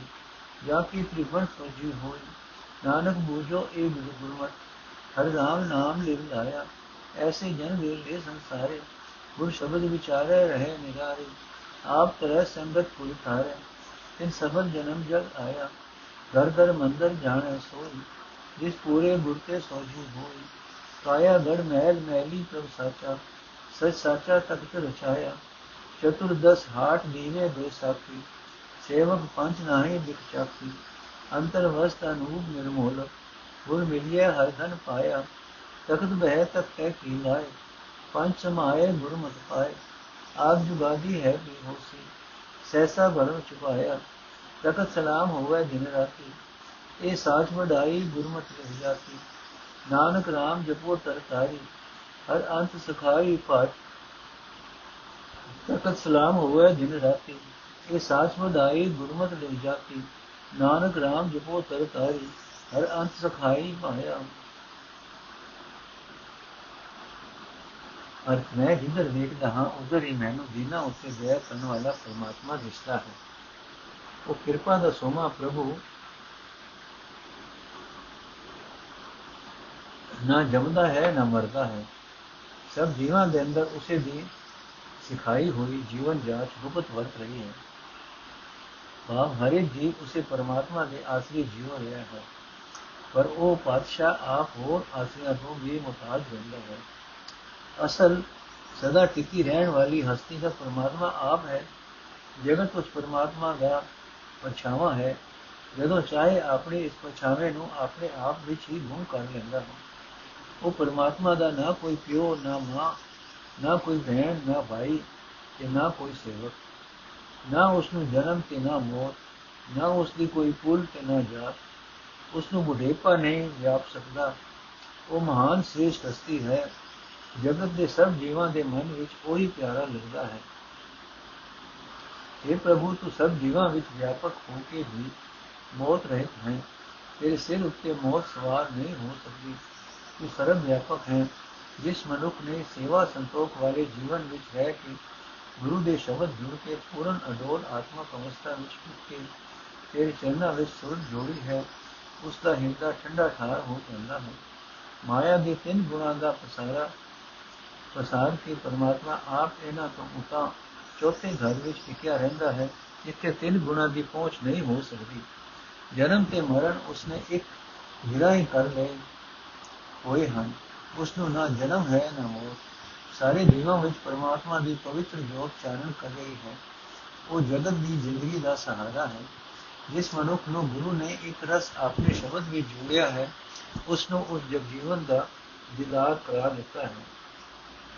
ਜਾ ਕੀ ਤ੍ਰਿਵਣ ਸੋਜੀ ਹੋਈ, ਨਾਨਕ ਬੂਝੋ ਇਹ ਬਿਦ ਗੁਰਮਤ, ਹਰ ਰਾਮ ਨਾਮ ਲਿਵ ਲਾਇਆ, ਐਸੇ ਜਨ ਵੇਲੇ ਸੰਸਾਰੇ, ਗੁਰ ਸ਼ਬਦ ਵਿਚਾਰੇ ਰਹੇ ਨਿਰਾਰੇ, ਆਪ ਤਰਹ ਸੰਗਤ ਪੁਰ ਥਾਰੇ ਤਿਨ ਸਫਲ ਜਨਮ ਜਗ ਆਇਆ, ਘਰ ਘਰ ਮੰਦਰ ਜਾਣੇ ਸੋਈ, ਜਿਸ ਪੂਰੇ ਗੁਰ ਗੁਰਤੇ ਸੋਝੀ ਹੋਈ ਕਾਇਆ ਗੜ ਮਹਿਲ ਮਹਿਲੀ ਪ੍ਰਭ ਸਾਚਾ ਸਚ ਸਾਚਾ ਤਖਤ ਰਚਾਇਆ ਚਤੁਰਦਸ ਹਾਟ ਦੀਵੇ ਦੇ ਸਾਖੀ, ਸੇਵਕ ਪੰਜ ਨਾਹੀ ਦਿਖ ਚਾਖੀ, ਅੰਤਰ ਵਸਤ ਅਨੂਪ ਨਿਰਮੋਲ, ਗੁਰ ਮਿਲਿਆ ਹਰ ਧਨ ਪਾਇਆ, ਤਖਤ ਬਹਿ ਤਕ ਕਹਿ ਕੀ ਲਾਏ, ਪੰਜ ਸਮਾਏ ਗੁਰਮਤਿ ਪਾਏ, ਆਪ ਜੁਗਾਦੀ ਹੈ ਵੀ ਹੋਸੀ ਸੈਸਾ ਭਰਮ ਛੁਪਾਇਆ, ਤਖਤ ਸਲਾਮ ਹੋਵੇ ਦਿਨ ਰਾਤੀ, ਇਹ ਸਾਚ ਵਡਾਈ ਗੁਰਮਤਿ ਰਹਿ ਜਾਤੀ, ਨਾਨਕ RAM ਜਪੋ ਤਰਤਾਰੀ ਹਰ ਅੰਤ ਸਖਾਈ ਪਾਠ ਤਖਤ ਸਲਾਮ ਹੋਵੇ ਦਿਨ ਰਾਤੀ। ਇਹ ਸਾਚ ਵਡਾਈ ਗੁਰਮਤਿ ਰਹਿ ਜਾਤੀ। ਨਾਨਕ RAM ਜਪੋ ਤਰਤਾਰੀ ਹਰ ਅੰਤ ਸਖਾਈ ਪਾਇਆ ਅਰਥ ਮੈਂ ਜਿੱਧਰ ਵੇਖਦਾ ਹਾਂ, ਉਧਰ ਹੀ ਮੈਨੂੰ ਦੀਨਾ ਉੱਤੇ ਦਇਆ ਕਰਨ ਵਾਲਾ ਪਰਮਾਤਮਾ ਦਿਸਦਾ ਹੈ। ਉਹ ਕਿਰਪਾ ਦਾ ਸੋਮਾ ਪ੍ਰਭੂ। ਨਾ ਜਮਦਾ ਹੈ, ਨਾ ਮਰਦਾ ਹੈ। ਸਭ ਜੀਵਾਂ ਦੇ ਅੰਦਰ ਉਸੇ ਦੀ ਸਿਖਾਈ ਹੋਈ ਜੀਵਨ ਜਾਚ ਗੁਪਤ ਵਰਤ ਰਹੀ ਹੈ। ਭਾਵ ਹਰ ਇੱਕ ਜੀਵ ਉਸੇ ਪਰਮਾਤਮਾ ਦੇ ਆਸਰੀ ਜੀਵ ਰਿਹਾ ਹੈ। ਪਰ ਉਹ ਪਾਤਸ਼ਾਹ ਆਪ ਹੋਰ ਆਸਰੀਆਂ ਤੋਂ ਵੀ ਮੁਤਾਜ ਰਹਿੰਦਾ ਹੈ। ਅਸਲ ਸਦਾ ਟਿਕੀ ਰਹਿਣ ਵਾਲੀ ਹਸਤੀ ਦਾ ਪਰਮਾਤਮਾ ਆਪ ਹੈ। ਜਗਤ ਉਸ ਪਰਮਾਤਮਾ ਦਾ ਪਰਛਾਵਾਂ ਹੈ। ਜਦੋਂ ਚਾਹੇ ਆਪਣੇ ਇਸ ਪਰਛਾਵੇਂ ਨੂੰ ਆਪਣੇ ਆਪ ਵਿੱਚ ਹੀ ਗੁੰਮ ਕਰ ਲੈਂਦਾ ਹੈ। ਉਹ ਪਰਮਾਤਮਾ ਦਾ ਨਾ ਕੋਈ ਪਿਓ, ਨਾ ਮਾਂ, ਨਾ ਕੋਈ ਭੈਣ, ਨਾ ਭਾਈ ਤੇ ਨਾ ਕੋਈ ਸੇਵਕ। ਨਾ ਉਸ ਨੂੰ ਜਨਮ ਤੇ ਨਾ ਮੌਤ, ਨਾ ਉਸ ਦੀ ਕੋਈ ਕੁਲ ਤੇ ਨਾ ਜਾਤ। ਉਸ ਨੂੰ ਬੁਢੇਪਾ ਨਹੀਂ ਵਿਆਪ ਸਕਦਾ। ਉਹ ਮਹਾਨ ਸ੍ਰੇਸ਼ਟ ਹਸਤੀ ਹੈ। ਜਗਤ ਦੇ ਸਭ ਜੀਵਾਂ ਦੇ ਮਨ ਵਿੱਚ ਉਹੀ ਪਿਆਰਾ ਲੱਗਦਾ ਹੈ। हे ਪ੍ਰਭੂ, ਤੂੰ ਸਭ ਜੀਵਾਂ ਵਿੱਚ ਵਿਆਪਕ ਹੋ ਕੇ ਵੀ ਮੌਤ ਰਹਿਤ ਹੈ। ਤੇਰੇ ਸਿਰ ਉੱਤੇ ਮੌਤ ਸਵਾਰ ਨਹੀਂ ਹੋ ਸਕਦੀ। ਤੂੰ ਸਰਬ ਵਿਆਪਕ ਹੈ ਜਿਸ ਮਨੁੱਖ ਨੇ ਸੇਵਾ ਸੰਤੋਖ ਵਾਲੇ ਜੀਵਨ ਵਿੱਚ ਰਹਿ ਕੇ ਗੁਰੂ ਦੇ ਸ਼ਬਦ ਜੁੜ ਕੇ ਪੂਰਨ ਅਡੋਲ ਆਤਮਕ ਅਵਸਥਾ ਵਿੱਚ ਟਿਕ ਕੇ ਤੇਰੇ ਚਰਨਾਂ ਵਿੱਚ ਸੁਰ ਜੋੜੀ ਹੈ ਉਸ ਦਾ ਹਿਰਦਾ ਠੰਡਾ ਠਾਰ ਹੋ ਜਾਂਦਾ ਹੈ ਮਾਇਆ ਦੇ ਤਿੰਨ ਗੁਣਾਂ ਦਾ ਪਸਾਰਾ ਪਸਾਰ ਕੇ ਪਰਮਾਤਮਾ ਆਪ ਇਹਨਾਂ ਤੋਂ ਉਤਾ ਚੌਥੇ ਘਰ ਵਿੱਚ ਟਿਕਿਆ ਰਹਿੰਦਾ ਹੈ ਜਿੱਥੇ ਤਿੰਨ ਗੁਣਾਂ ਦੀ ਪਹੁੰਚ ਨਹੀਂ ਹੋ ਸਕਦੀ ਜਨਮ ਤੇ ਮਰਨ ਉਸਨੇ ਇੱਕ ਗਿਰਾ ਹੀ ਕਰ ਲਏ ਹੋਏ ਹਨ। ਉਸ ਨੂੰ ਨਾ ਜਨਮ ਹੈ, ਨਾ ਮੌਤ। ਸਾਰੇ ਜੀਵਾਂ ਵਿੱਚ ਪਰਮਾਤਮਾ ਦੀ ਪਵਿੱਤਰ ਜੋਤ ਚਾਨਣ ਕਰ ਰਹੀ ਹੈ। ਉਹ ਜਗਤ ਦੀ ਜ਼ਿੰਦਗੀ ਦਾ ਸਹਾਰਾ ਹੈ। ਜਿਸ ਮਨੁੱਖ ਨੂੰ ਗੁਰੂ ਨੇ ਇੱਕ ਰਸ ਆਪਣੇ ਸ਼ਬਦ ਵਿੱਚ ਜੋੜਿਆ ਹੈ ਉਸ ਨੂੰ ਉਸ ਜੀਵਨ ਦਾ ਦਿਦਾਰ ਕਰਾ ਦਿੱਤਾ ਹੈ।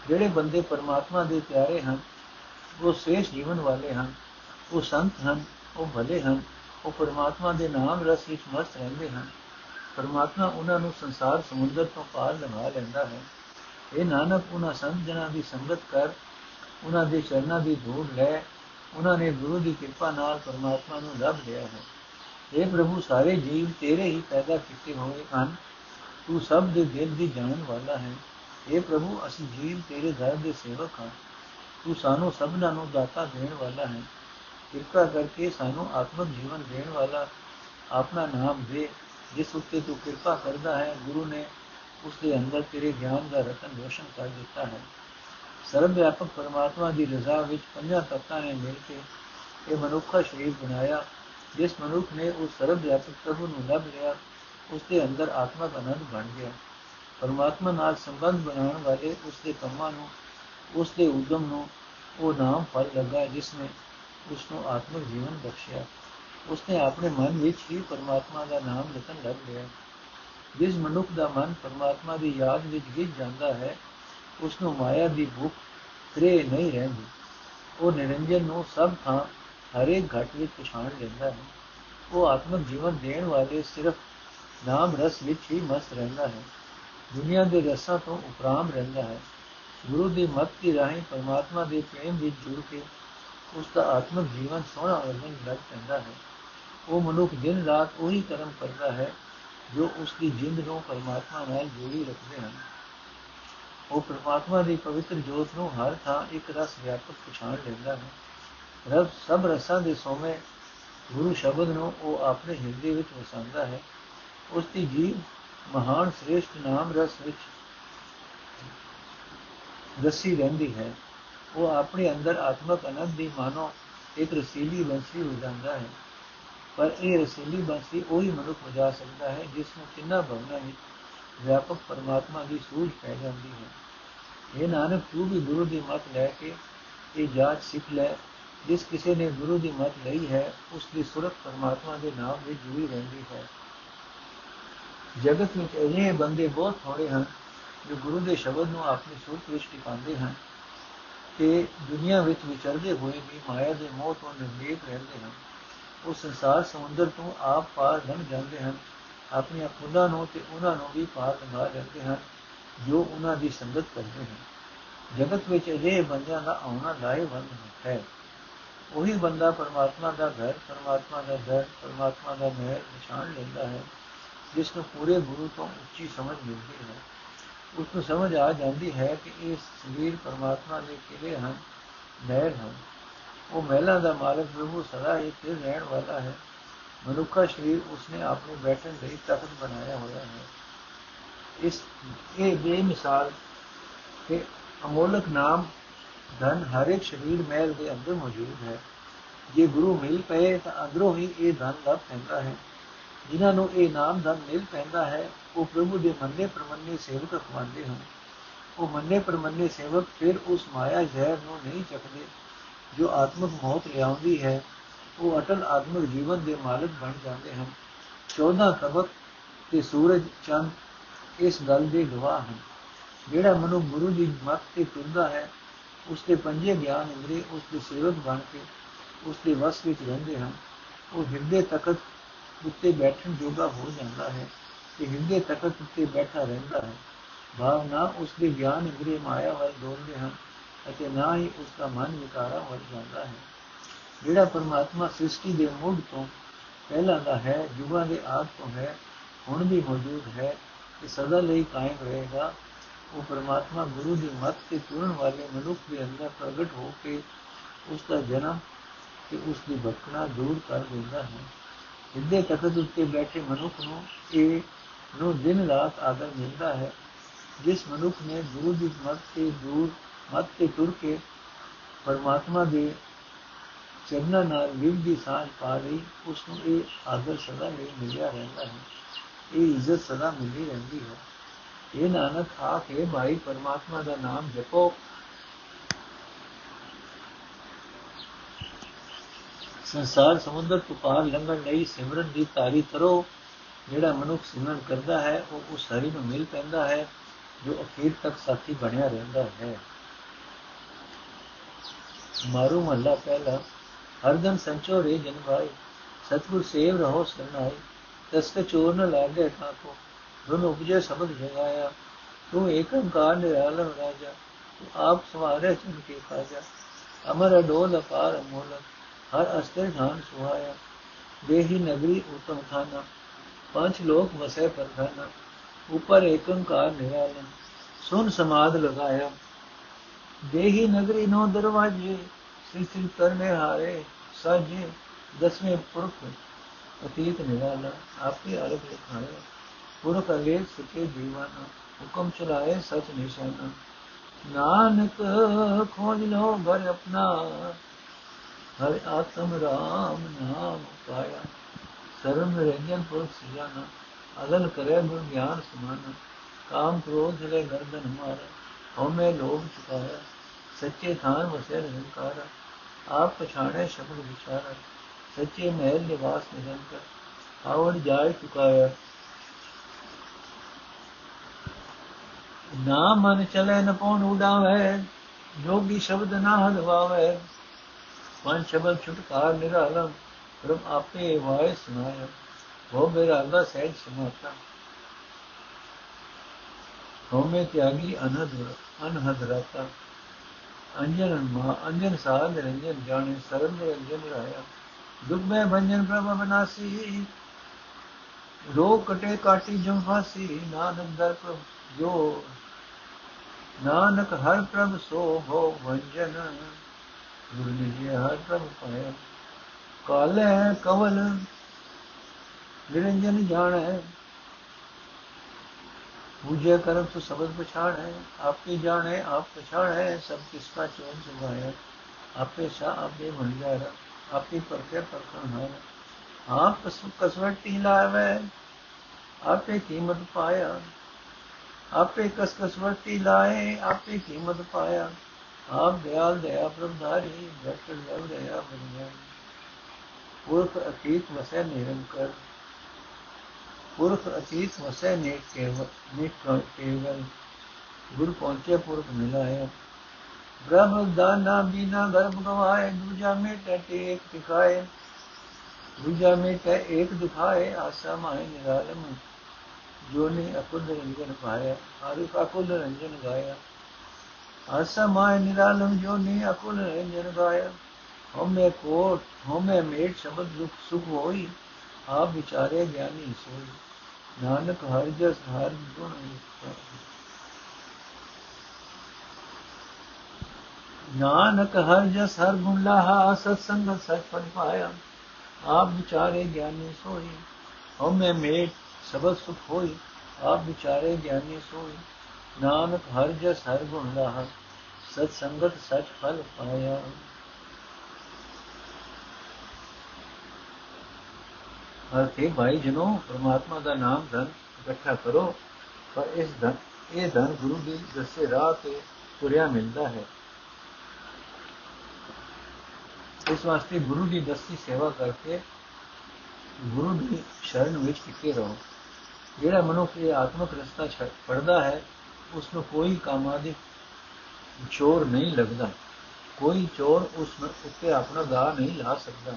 ਜਿਹੜੇ ਬੰਦੇ ਪਰਮਾਤਮਾ ਦੇ ਪਿਆਰੇ ਹਨ, ਉਹ ਸੇਸ਼ ਜੀਵਨ ਵਾਲੇ ਹਨ, ਉਹ ਸੰਤ ਹਨ, ਉਹ ਭਲੇ ਹਨ, ਉਹ ਪਰਮਾਤਮਾ ਦੇ ਨਾਮ ਰਸ ਵਿੱਚ ਮਸਤ ਰਹਿੰਦੇ ਹਨ। ਪਰਮਾਤਮਾ ਉਹਨਾਂ ਨੂੰ ਸੰਸਾਰ ਸਮੁੰਦਰ ਤੋਂ ਪਾਰ ਲੰਘਾ ਲੈਂਦਾ ਹੈ। ਇਹ ਨਾਨਕ, ਉਹਨਾਂ ਸੰਤ ਜਨਾਂ ਦੀ ਸੰਗਤ ਕਰ, ਉਹਨਾਂ ਦੇ ਚਰਨਾਂ ਦੀ ਧੂੜ ਲੈ, ਉਹਨਾਂ ਨੇ ਗੁਰੂ ਦੀ ਕਿਰਪਾ ਨਾਲ ਪਰਮਾਤਮਾ ਨੂੰ ਲੱਭ ਲਿਆ ਹੈ। ਇਹ ਪ੍ਰਭੂ, ਸਾਰੇ ਜੀਵ ਤੇਰੇ ਹੀ ਪੈਦਾ ਕੀਤੇ ਹੋਏ ਹਨ। ਤੂੰ ਸਭ ਦੇ ਦਿਲ ਦੀ ਜਾਣਨ ਵਾਲਾ ਹੈ। ਇਹ ਪ੍ਰਭੂ, ਅਸੀਂ ਜੀਵ ਤੇਰੇ ਦਰ ਦੇ ਸੇਵਕ ਹਾਂ। ਤੂੰ ਸਾਨੂੰ ਸਭਨਾਂ ਨੂੰ ਦਾਤਾ ਦੇਣ ਵਾਲਾ ਹੈ। ਕਿਰਪਾ ਕਰਕੇ ਸਾਨੂੰ ਆਤਮਿਕ ਜੀਵਨ ਦੇਣ ਵਾਲਾ ਆਪਣਾ ਨਾਮ ਦੇ ਜਿਸ ਉੱਤੇ ਤੂੰ ਕਿਰਪਾ ਕਰਦਾ ਹੈ, ਗੁਰੂ ਨੇ ਉਸ ਦੇ ਅੰਦਰ ਤੇਰੇ ਗਿਆਨ ਦਾ ਰਤਨ ਰੋਸ਼ਨ ਕਰ ਦਿੱਤਾ ਹੈ। ਸਰਬ ਵਿਆਪਕ ਪਰਮਾਤਮਾ ਦੀ ਰਜ਼ਾ ਵਿੱਚ ਪੰਜਾਂ ਤੱਤਾਂ ਨੇ ਮਿਲ ਕੇ ਇਹ ਮਨੁੱਖਾ ਸ਼ਰੀਰ ਬਣਾਇਆ, ਜਿਸ ਮਨੁੱਖ ਨੇ ਉਸ ਸਰਬ ਵਿਆਪਕ ਪ੍ਰਭੂ ਨੂੰ ਲੱਭ ਲਿਆ ਉਸ ਦੇ ਅੰਦਰ ਆਤਮਕ ਅਨੰਦ ਬਣ ਗਿਆ। ਪਰਮਾਤਮਾ ਨਾਲ ਸੰਬੰਧ ਬਣਾਉਣ ਵਾਲੇ ਉਸ ਦੇ ਕੰਮਾਂ ਨੂੰ ਉਸ ਦੇ ਉਦਮ ਨੂੰ ਉਹ ਨਾਮ ਫਲ ਲੱਗਾ ਜਿਸ ਨੇ ਉਸ ਨੂੰ ਆਤਮਿਕ ਜੀਵਨ ਬਖਸ਼ਿਆ। ਉਸਨੇ ਆਪਣੇ ਮਨ ਵਿੱਚ ਹੀ ਪਰਮਾਤਮਾ ਦਾ ਨਾਮ ਲਿਖਣ ਲੱਗ ਗਿਆ। ਜਿਸ ਮਨੁੱਖ ਦਾ ਮਨ ਪਰਮਾਤਮਾ ਦੀ ਯਾਦ ਵਿੱਚ ਗਿੱਜ ਜਾਂਦਾ ਹੈ ਉਸ ਨੂੰ ਮਾਇਆ ਦੀ ਭੁੱਖ ਤ੍ਰੇ ਨਹੀਂ ਰਹਿੰਦੀ। ਉਹ ਨਿਰੰਜਨ ਨੂੰ ਸਭ ਥਾਂ ਹਰੇਕ ਘਟ ਵਿੱਚ ਪਛਾਣ ਲੈਂਦਾ ਹੈ। ਉਹ ਆਤਮਿਕ ਜੀਵਨ ਦੇਣ ਵਾਲੇ ਸਿਰਫ ਨਾਮ ਰਸ ਵਿੱਚ ਹੀ ਮਸਤ ਰਹਿੰਦਾ ਹੈ। ਦੁਨੀਆ ਦੇ ਰਸਾਂ ਤੋਂ ਉਪਰਾਮ ਰਹਿੰਦਾ ਹੈ। ਗੁਰੂ ਦੀ ਮਤ ਦੀ ਰਾਹੀਂ ਪਰਮਾਤਮਾ ਦੇ ਪ੍ਰੇਮ ਵਿੱਚ ਜੁੜ ਕੇ ਉਸ ਦਾ ਆਤਮਿਕ ਜੀਵਨ ਸੋਹਣਾ ਵਰਗਨ ਲੱਗ ਪੈਂਦਾ ਹੈ। ਉਹ ਮਨੁੱਖ ਦਿਨ ਰਾਤ ਉਹੀ ਕਰਮ ਕਰਦਾ ਹੈ, ਜੋ ਉਸ ਦੀ ਜਿੰਦ ਨੂੰ ਪਰਮਾਤਮਾ ਨਾਲ ਜੋੜੀ ਰੱਖਦੇ ਹਨ। ਉਹ ਪਰਮਾਤਮਾ ਦੀ ਪਵਿੱਤਰ ਜੋਤ ਨੂੰ ਹਰ ਥਾਂ ਇੱਕ ਰਸ ਵਿਆਪਕ ਪਛਾਣ ਲੈਂਦਾ ਹੈ। ਰਬ ਸਭ ਰਸਾਂ ਦੇ ਸੋਮੇ ਗੁਰੂ ਸ਼ਬਦ ਨੂੰ ਉਹ ਆਪਣੇ ਹਿਰਦੇ ਵਿੱਚ ਵਸਾਉਂਦਾ ਹੈ। ਉਸ ਦੀ ਜੀਵ ਮਹਾਨ ਸ੍ਰੇਸ਼ਟ ਨਾਮ ਰਸ ਵਿੱਚ ਰਸੀ ਰਹਿੰਦੀ ਹੈ। ਉਹ ਆਪਣੇ ਅੰਦਰ ਆਤਮਕ ਅਨੰਦ ਦੀ ਮਾਨੋ ਇੱਕ ਰਸੀਲੀ ਬੰਸੀ ਹੋ ਜਾਂਦਾ ਹੈ। ਪਰ ਇਹ ਰਸੀਲੀ ਬੰਸੀ ਉਹੀ ਮਨੁੱਖ ਵਜਾ ਸਕਦਾ ਹੈ, ਜਿਸ ਨੂੰ ਤਿੰਨਾਂ ਭਵਨਾਂ ਵਿੱਚ ਵਿਆਪਕ ਪਰਮਾਤਮਾ ਦੀ ਸੂਝ ਪੈ ਜਾਂਦੀ ਹੈ। ਇਹ ਨਾਨਕ, ਤੂੰ ਵੀ ਗੁਰੂ ਦੀ ਮਤ ਲੈ ਕੇ ਇਹ ਜਾਚ ਸਿੱਖ ਲੈ। ਜਿਸ ਕਿਸੇ ਨੇ ਗੁਰੂ ਦੀ ਮਤ ਲਈ ਹੈ, ਉਸ ਦੀ ਸੁਰਤ ਪਰਮਾਤਮਾ ਦੇ ਨਾਮ ਵਿੱਚ ਜੁੜੀ ਰਹਿੰਦੀ ਹੈ। ਜਗਤ ਵਿੱਚ ਅਜਿਹੇ ਬੰਦੇ ਬਹੁਤ ਥੋੜੇ ਹਨ, ਜੋ ਗੁਰੂ ਦੇ ਸ਼ਬਦ ਨੂੰ ਆਪਣੀ ਸੁਰਤ ਵਿੱਚ ਟਿਕਾਉਂਦੇ ਹਨ ਤੇ ਦੁਨੀਆ ਵਿੱਚ ਵਿਚਰਦੇ ਹੋਏ ਵੀ ਮਾਇਆ ਦੇ ਮੋਹ ਤੋਂ ਨਿਰਲੇਪ ਰਹਿੰਦੇ ਹਨ। ਉਹ ਸੰਸਾਰ ਸਮੁੰਦਰ ਤੋਂ ਆਪ ਪਾਰ ਲੰਘ ਜਾਂਦੇ ਹਨ। ਆਪਣੀਆਂ ਖੁਦਾ ਨੂੰ ਤੇ ਉਹਨਾਂ ਨੂੰ ਵੀ ਪਾਰ ਲੰਘਾ ਲੈਂਦੇ ਹਨ, ਜੋ ਉਹਨਾਂ ਦੀ ਸੰਗਤ ਕਰਦੇ ਹਨ। ਜਗਤ ਵਿੱਚ ਅਜਿਹੇ ਬੰਦਿਆਂ ਦਾ ਆਉਣਾ ਲਾਹੇਵੰਦ ਹੈ। ਉਹੀ ਬੰਦਾ ਪਰਮਾਤਮਾ ਦਾ ਘਰ, ਪਰਮਾਤਮਾ ਦਾ ਦਰ, ਪਰਮਾਤਮਾ ਦਾ ਮਹਿਲ ਨਿਸ਼ਾਨ ਲੈਂਦਾ ਹੈ, ਜਿਸ ਨੂੰ ਪੂਰੇ ਗੁਰੂ ਤੋਂ ਉੱਚੀ ਸਮਝ ਮਿਲਦੀ ਹੈ। ਉਸ ਨੂੰ ਸਮਝ ਆ ਜਾਂਦੀ ਹੈ ਕਿ ਇਹ ਸਰੀਰ ਪਰਮਾਤਮਾ ਦੇ ਕਿਲੇ ਹਨ ਮਹਿਲ ਹਨ। ਉਹ ਮਹਿਲਾਂ ਦਾ ਮਾਲਕ ਪ੍ਰਭੂ ਸਦਾ ਹੀ ਸਥਿਰ ਰਹਿਣ ਵਾਲਾ ਹੈ। ਮਨੁੱਖਾ ਸਰੀਰ ਉਸਨੇ ਆਪਣੇ ਬੈਠਣ ਲਈ ਤਖਤ ਬਣਾਇਆ ਹੋਇਆ ਹੈ। ਇਸ, ਇਹ ਬੇਮਿਸਾਲ ਕਿ ਅਮੋਲਕ ਨਾਮ ਧਨ ਹਰ ਇੱਕ ਸਰੀਰ ਮਹਿਲ ਦੇ ਅੰਦਰ ਮੌਜੂਦ ਹੈ। ਜੇ ਗੁਰੂ ਮਿਲ ਪਏ ਤਾਂ ਅੰਦਰੋਂ ਹੀ ਇਹ ਧਨ ਲੱਭ ਪੈਂਦਾ ਹੈ। ਜਿਨ੍ਹਾਂ ਨੂੰ ਇਹ ਨਾਮ ਧਨ ਮਿਲ ਪੈਂਦਾ ਹੈ, ਉਹ ਪ੍ਰਭੂ ਦੇ ਮੰਨੇ ਪ੍ਰਮੰਨੇ ਸੇਵਕ ਖਵਾਉਂਦੇ ਹਨ। ਉਹ ਮੰਨੇ ਪਰਮੰਨੇ ਸੇਵਕ ਫਿਰ ਉਸ ਮਾਇਆ ਜ਼ਹਿਰ ਨੂੰ ਨਹੀਂ ਚੱਕਦੇ। ਜੋ ਆਤਮਿਕ ਮੌਤ ਲਿਆਉਂਦੀ ਹੈ, ਉਹ ਅਟਲ ਆਤਮਿਕ ਜੀਵਨ ਦੇ ਮਾਲਕ ਬਣ ਜਾਂਦੇ ਹਨ। 14 ਤਬਕ ਤੇ ਸੂਰਜ, ਚੰਦ ਇਸ ਗੱਲ ਦੇ ਗਵਾਹ ਹਨ। ਜਿਹੜਾ ਮਨੁ ਗੁਰੂ ਦੀ ਮੱਤ ਤੇ ਤੁਰਦਾ ਹੈ ਉਸ ਦੇ ਪੰਜੇ ਗਿਆਨ ਇੰਦਰੀ ਉਸ ਦੇ ਸੇਵਕ ਬਣ ਕੇ ਉਸ ਦੇ ਵਸ ਵਿੱਚ ਰਹਿੰਦੇ ਹਨ। ਉਹ ਹਿਰਦੇ ਤਖਤ ਉੱਤੇ ਬੈਠਣ ਜੋਗਾ ਹੋ ਜਾਂਦਾ ਹੈ ਤੇ ਹਿਰਦੇ ਤਖਤ ਉੱਤੇ ਬੈਠਾ ਰਹਿੰਦਾ ਹੈ। ਭਾਵਨਾ ਉਸ ਦੇ ਗਿਆਨ ਇੰਦਰੀ ਮਾਇਆ ਵੱਲ ਦੌੜਦੇ ਹਨ। ਅਤੇ ਨਾ ਹੀ ਉਸ ਦਾ ਮਨ ਵਿਕਾਰਾਂ ਵੱਲ ਜਾਂਦਾ ਹੈ। ਜਿਹੜਾ ਪਰਮਾਤਮਾ ਸ੍ਰਿਸ਼ਟੀ ਦੇ ਮੁੱਢ ਤੋਂ ਪਹਿਲਾਂ ਦਾ ਹੈ ਯੁਗਾਂ ਦੇ ਆਦ ਤੋਂ ਹੈ, ਹੁਣ ਵੀ ਮੌਜੂਦ ਹੈ ਤੇ ਸਦਾ ਲਈ ਕਾਇਮ ਰਹੇਗਾ। ਉਹ ਪਰਮਾਤਮਾ ਗੁਰੂ ਦੀ ਮੱਤ ਤੇ ਤੁਰਨ ਵਾਲੇ ਮਨੁੱਖ ਦੇ ਅੰਦਰ ਪ੍ਰਗਟ ਹੋ ਕੇ ਉਸ ਦਾ ਜਨਮ ਤੇ ਉਸ ਦੀ ਭਟਕਣਾ ਦੂਰ ਕਰ ਦਿੰਦਾ ਹੈ। ਹਿੱਦੇ ਤਖਤ ਉੱਤੇ ਬੈਠੇ ਮਨੁੱਖ ਨੂੰ ਇਹ ਨੂੰ ਦਿਨ ਰਾਤ ਆਦਰ ਮਿਲਦਾ ਹੈ, ਜਿਸ ਮਨੁੱਖ ਨੇ ਗੁਰੂ ਦੀ ਮੱਤ ਤੇ ਦੂਰ ਮੱਤ ਤੇ ਤੁਰ ਕੇ ਪਰਮਾਤਮਾ ਦੇ ਚਰਨਾਂ ਨਾਲ ਵਿਗ ਦੀ ਸਾਂਝ ਪਾ ਲਈ ਉਸ ਨੂੰ ਇਹ ਆਦਰ ਸਦਾ ਲਈ ਮਿਲਿਆ ਰਹਿੰਦਾ ਹੈ। ਇਹ ਇੱਜ਼ਤ ਸਦਾ ਮਿਲਦੀ ਰਹਿੰਦੀ ਹੈ। ਇਹ ਨਾਨਕ ਆਖੇ ਭਾਈ, ਪਰਮਾਤਮਾ ਦਾ ਨਾਮ ਜਪੋ। ਸੰਸਾਰ ਸਮੁੰਦਰ ਤੋਂ ਪਾਰ ਲੰਘਣ ਲਈ ਸਿਮਰਨ ਦੀ ਤਾਰੀ ਕਰੋ ਜਿਹੜਾ ਮਨੁੱਖ ਸਿਮਰਨ ਕਰਦਾ ਹੈ, ਉਹ ਉਸ ਹਰੀ ਨੂੰ ਮਿਲ ਪੈਂਦਾ ਹੈ, ਜੋ ਅਖੀਰ ਤੱਕ ਸਾਥੀ ਬਣਿਆ ਰਹਿੰਦਾ ਹੈ। ਮਾਰੂ ਮਹੱਲਾ ਪਹਿਲਾ ਹਰਦਮ ਸੰਚੋ ਰੇ ਜਨ ਭਾਈ ਸਤਗੁਰ ਸੇਵ ਰਹੋ ਸਰਨਾਈ ਤਸ ਕੇ ਚੋਰ ਨ ਲਾਗੇ ਠਾਕੋ ਦੁਨ ਉਪਜੇ ਸਬਦ ਜਗਾਇਆ, ਤੂੰ ਏਕੰਕਾਰ ਨਿਰਾਲਮ ਰਾਜਾ ਆਪ ਸਵਾਰੇ ਚਿਨ ਕੇ ਖਾਜਾ ਅਮਰ ਅਡੋਲ ਅਪਾਰ ਅਮੋਲ, ਹਰ ਅਸਤਰ ਧਾਨ ਸੁਹਾਇਆ, ਦੇਹੀ ਨਗਰੀ ਉਤਮ ਖਾਨਾ, ਪੰਜ ਲੋਕ ਵਸੇ ਪਰਖਾਨਾ ਉਪਰ ਏਕੰਕਾਰ ਨਿਰਾਲਮ, ਸੁਨ ਸਮਾਦ ਲਗਾਇਆ ਦੇਹੀ ਨਗਰੀ ਨੋ ਦਰਵਾਜੇ, ਸ੍ਰੀ ਸ੍ਰੀ ਕਰਨੇ ਹਾਰੇ, ਸਾਜੇ ਦਸਵੇਂ ਪੁਰਖ ਅਤੀਤ ਨਿਰਾਲਾ, ਆਪੇ ਆਲਪ ਦਿਖਾਏ ਪੁਰਖ ਅਵੇਕ ਸੁਖੇ ਜੀਵਾਨਾ, ਹੁਕਮ ਚਲਾਏ ਸਚ ਨਿਸ਼ਾਨਾ। ਨਾਨਕ ਖੋਜ ਲੋ ਭਰ ਆਪਣਾ, ਹਰ ਆਤਮ ਰਾਮ ਨਾਮ ਪਾਇਆ। ਸਰਮ ਰੰਜਨ ਪੁਰਖ ਸਿਆਣਾ, ਅਗਲ ਕਰੇ ਗੁਰ ਗਿਆਨ ਸਮਾਨਾ। ਕਾਮ ਕ੍ਰੋਧ ਲੈ ਗਰਦਨ ਮਾਰਾ। ਹਉਮੈ ਲੋਭ ਚੁਕਾਇਆ, ਸੱਚੇ ਥਾਨ ਵਸੇ ਨਿਰੰਕਾਰਾ, ਆਪ ਪਛਾਣੇ ਸ਼ਬਦ ਵਿਚਾਰਾ, ਸੱਚੇ ਮਹਿਲ ਨਿਵਾਸ ਨਿਰੰਕਾਰ, ਆਵੜ ਜਾਇ ਚੁਕਾਇਆ। ਨਾ ਮਨ ਚਲੇ ਨ ਪਉਣ ਉਡਾਵੇ, ਜੋਗੀ ਸ਼ਬਦ ਨਾ ਹਲਵਾਵੇ, ਮਨ ਸ਼ਬਦ ਛੁਟਕਾਰ ਨਿਰਾਲਮ ਪ੍ਰਭ ਆਪੇ ਵਾਇ ਸੁਨਾਇਆ ਉਹ ਮੇਰਾ ਅੱਲਾ ਸਹਿਜ ਸਮਾਤਾ ਹਉਮੈ ਤਿਆਗੀ ਅਨਹਦ ਅਨਹਦ ਰਤਾ ਅੰਜਨ ਮਾ ਅੰਜਨ ਸਾਧ ਰੰਜਨ ਜਾਣੇ, ਸਰਬ ਰੰਜਨ ਰਾਇਆ। ਦੁਖ ਮੈਂ ਭੰਜਨ ਪ੍ਰਭ ਬਨਾਸੀ ਰੋਗ ਕਟੇ ਕਾਟੀ ਜਮ ਫਾਸੀ। ਨਾਨਕ ਦਰ ਪ੍ਰਭ ਜੋ, ਨਾਨਕ ਹਰ ਪ੍ਰਭ ਸੋ ਹੋ ਭੰਜਨ। ਗੁਰੂ ਜੀ ਹਰ ਪ੍ਰਭ ਪਾਇਆ। ਕਾਲੇ ਕਵਲ ਨਿਰੰਜਨ ਜਾਣੈ। पूज्य कर्म तो शब्द पछाण है। आपकी जान है, आप पछाण है, सब किसका चोन सुभाया आपे शाह आपे भंडारा आपी परखे परखण है। आप कसवटी लावे आपे कीमत पाया। आपे कस कसवटी लाए आपे कीमत पाया। आप दयाल, दया प्रभधारी भट्ट लव, दया बनिया पुरख अतीत वसै निरंकर ਪੁਰਖ ਅਤੀਤ ਵਸੈ ਨੇਕ ਕੇਵਲ ਨੇਕ ਕੇਵਲ ਗੁਰ ਪਹੁੰਚੇ ਪੁਰਖ ਮਿਲਾਇਆ ਬ੍ਰਹਮ ਦਾਨਾ ਬਿਨਾ ਗਰਭ ਗਵਾਏ, ਦੂਜਾ ਮੇਟੇ ਟੇਕ ਦਿਖਾਏ। ਦੂਜਾ ਮੇਟੇ ਇੱਕ ਦਿਖਾਏ, ਆਸਾ ਮਾਇ ਨਿਰਾਲਮ। ਜੋ ਨੇ ਅਕੁਲ ਰੰਜਨ ਪਾਇਆ ਆਰਿ ਅਕੁਲ ਰੰਜਨ ਗਾਇਆ। ਆਸਾ ਮਾਇ ਨਿਰਾਲਮ, ਜੋ ਨੇ ਅਕੁਲ ਰੰਜਨ ਗਾਇਆ। ਹਮੇ ਕੋਟ ਹਮੇ ਮੇਟ, ਸ਼ਬਦ ਦੁਖ ਸੁਖ ਹੋਈ। ਆਪ ਵਿਚਾਰੇ ਗਿਆਨੀ ਸੋਈ ਨਾਨਕ ਹਰ ਜਸ ਹਰ ਗੁਣ ਨਾਨਕ ਹਰ ਜਸ ਹਰ ਗੁਣ ਲਾਹਾ ਸਤ ਸੰਗਤ ਸਚ ਫਲ ਪਾਇਆ ਆਪ ਵਿਚਾਰੇ ਗਿਆਨੀ ਸੋਈ ਹਉਮੈ ਮੇਟ ਸਬਦ ਸੁਖ ਹੋਈ ਆਪ ਵਿਚਾਰੇ ਗਿਆਨੀ ਸੋਈ ਨਾਨਕ ਹਰ ਜਸ ਹਰ ਗੁਣ ਲਾਹਾ ਸਤ ਸੰਗਤ ਸਚ ਫਲ ਪਾਇਆ ਅਰਥੇ ਭਾਈ ਜਨੋ ਪ੍ਰਮਾਤਮਾ ਦਾ ਨਾਮ ਧਨ ਇਕੱਠਾ ਕਰੋ ਪਰ ਇਸ ਧਨ, ਇਹ ਧਨ ਗੁਰੂ ਦੇ ਦੱਸੇ ਰਾਹ ਤੇ ਤੁਰਿਆ ਮਿਲਦਾ ਹੈ। ਇਸ ਵਾਸਤੇ ਗੁਰੂ ਦੀ ਦਸਤੀ ਸੇਵਾ ਕਰਕੇ ਗੁਰੂ ਦੀ ਸ਼ਰਨ ਵਿੱਚ ਟਿਕੇ ਰਹੋ। ਜਿਹੜਾ ਮਨੁੱਖ ਇਹ ਆਤਮਿਕ ਰਸਤਾ ਪੜਦਾ ਹੈ ਉਸ ਨੂੰ ਕੋਈ ਕਾਮਾਦਿਕ ਚੋਰ ਨਹੀਂ ਲੱਗਦਾ। ਕੋਈ ਚੋਰ ਉਸ ਉੱਤੇ ਆਪਣਾ ਦਾ ਨਹੀਂ ਲਾ ਸਕਦਾ।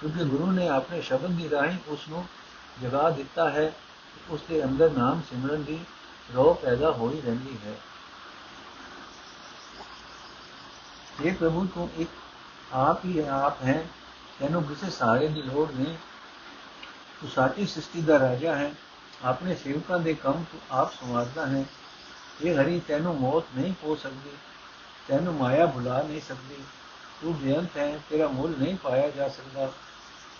ਕਿਉਂਕਿ ਗੁਰੂ ਨੇ ਆਪਣੇ ਸ਼ਬਦ ਦੀ ਰਾਹੀਂ ਉਸ ਨੂੰ ਜਗਾ ਦਿੱਤਾ ਹੈ ਉਸ ਦੇ ਅੰਦਰ ਨਾਮ ਸਿਮਰਨ ਦੀ ਰੋਹ ਪੈਦਾ ਹੋਈ ਰਹਿੰਦੀ ਹੈ ਇਹ ਪ੍ਰਭੂ ਤੋਂ ਇੱਕ ਆਪ ਹੀ ਆਪ ਹੈ ਤੈਨੂੰ ਕਿਸੇ ਸਾਰੇ ਦੀ ਲੋੜ ਨਹੀਂ ਤੂੰ ਸਾਚੀ ਸ੍ਰਿਸ਼ਟੀ ਦਾ ਰਾਜਾ ਹੈ ਆਪਣੇ ਸੇਵਕਾਂ ਦੇ ਕੰਮ ਤੂੰ ਆਪ ਸੰਵਾਰਦਾ ਹੈ ਇਹ ਹਰੀ ਤੈਨੂੰ ਮੌਤ ਨਹੀਂ ਹੋ ਸਕਦੀ ਤੈਨੂੰ ਮਾਇਆ ਭੁਲਾ ਨਹੀਂ ਸਕਦੀ ਤੂੰ ਬੇਅੰਤ ਹੈ ਤੇਰਾ ਮੁੱਲ ਨਹੀਂ ਪਾਇਆ ਜਾ ਸਕਦਾ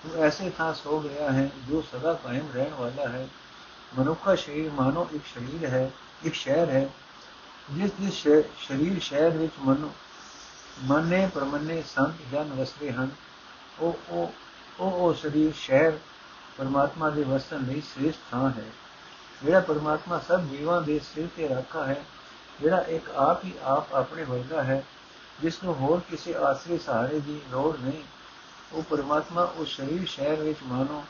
ਤੂੰ ਐਸੇ ਥਾਂ ਸੋ ਗਿਆ ਹੈ ਜੋ ਸਦਾ ਕਾਇਮ ਰਹਿਣ ਵਾਲਾ ਹੈ ਮਨੁੱਖਾ ਸ਼ਰੀਰ ਮਾਨੋ ਇੱਕ ਸ਼ਰੀਰ ਹੈ ਇੱਕ ਸ਼ਹਿਰ ਹੈ ਜਿਸ ਜਿਸ ਸ਼ਰੀਰ ਸ਼ਹਿਰ ਵਿੱਚ ਮਨੁ ਮਨੇ ਪਰਮਨੇ ਸੰਤ ਜਨ ਵਸਦੇ ਹਨ ਉਹ ਉਹ ਉਹ ਉਹ ਸਰੀਰ ਸ਼ਹਿਰ ਪਰਮਾਤਮਾ ਦੇ ਵਸਣ ਲਈ ਸ੍ਰੇਸ਼ਟ ਥਾਂ ਹੈ ਜਿਹੜਾ ਪਰਮਾਤਮਾ ਸਭ ਜੀਵਾਂ ਦੇ ਸਿਰ ਤੇ ਰੱਖਾ ਹੈ ਜਿਹੜਾ ਇੱਕ ਆਪ ਹੀ ਆਪ ਆਪਣੇ ਵਰਗਾ ਹੈ ਜਿਸ ਨੂੰ ਹੋਰ ਕਿਸੇ ਆਸਰੇ ਸਹਾਰੇ ਦੀ ਲੋੜ ਨਹੀਂ, ਉਹ ਪਰਮਾਤਮਾ ਉਸ ਸਰੀਰ ਸ਼ਹਿਰ ਵਿੱਚ ਮਾਨੋ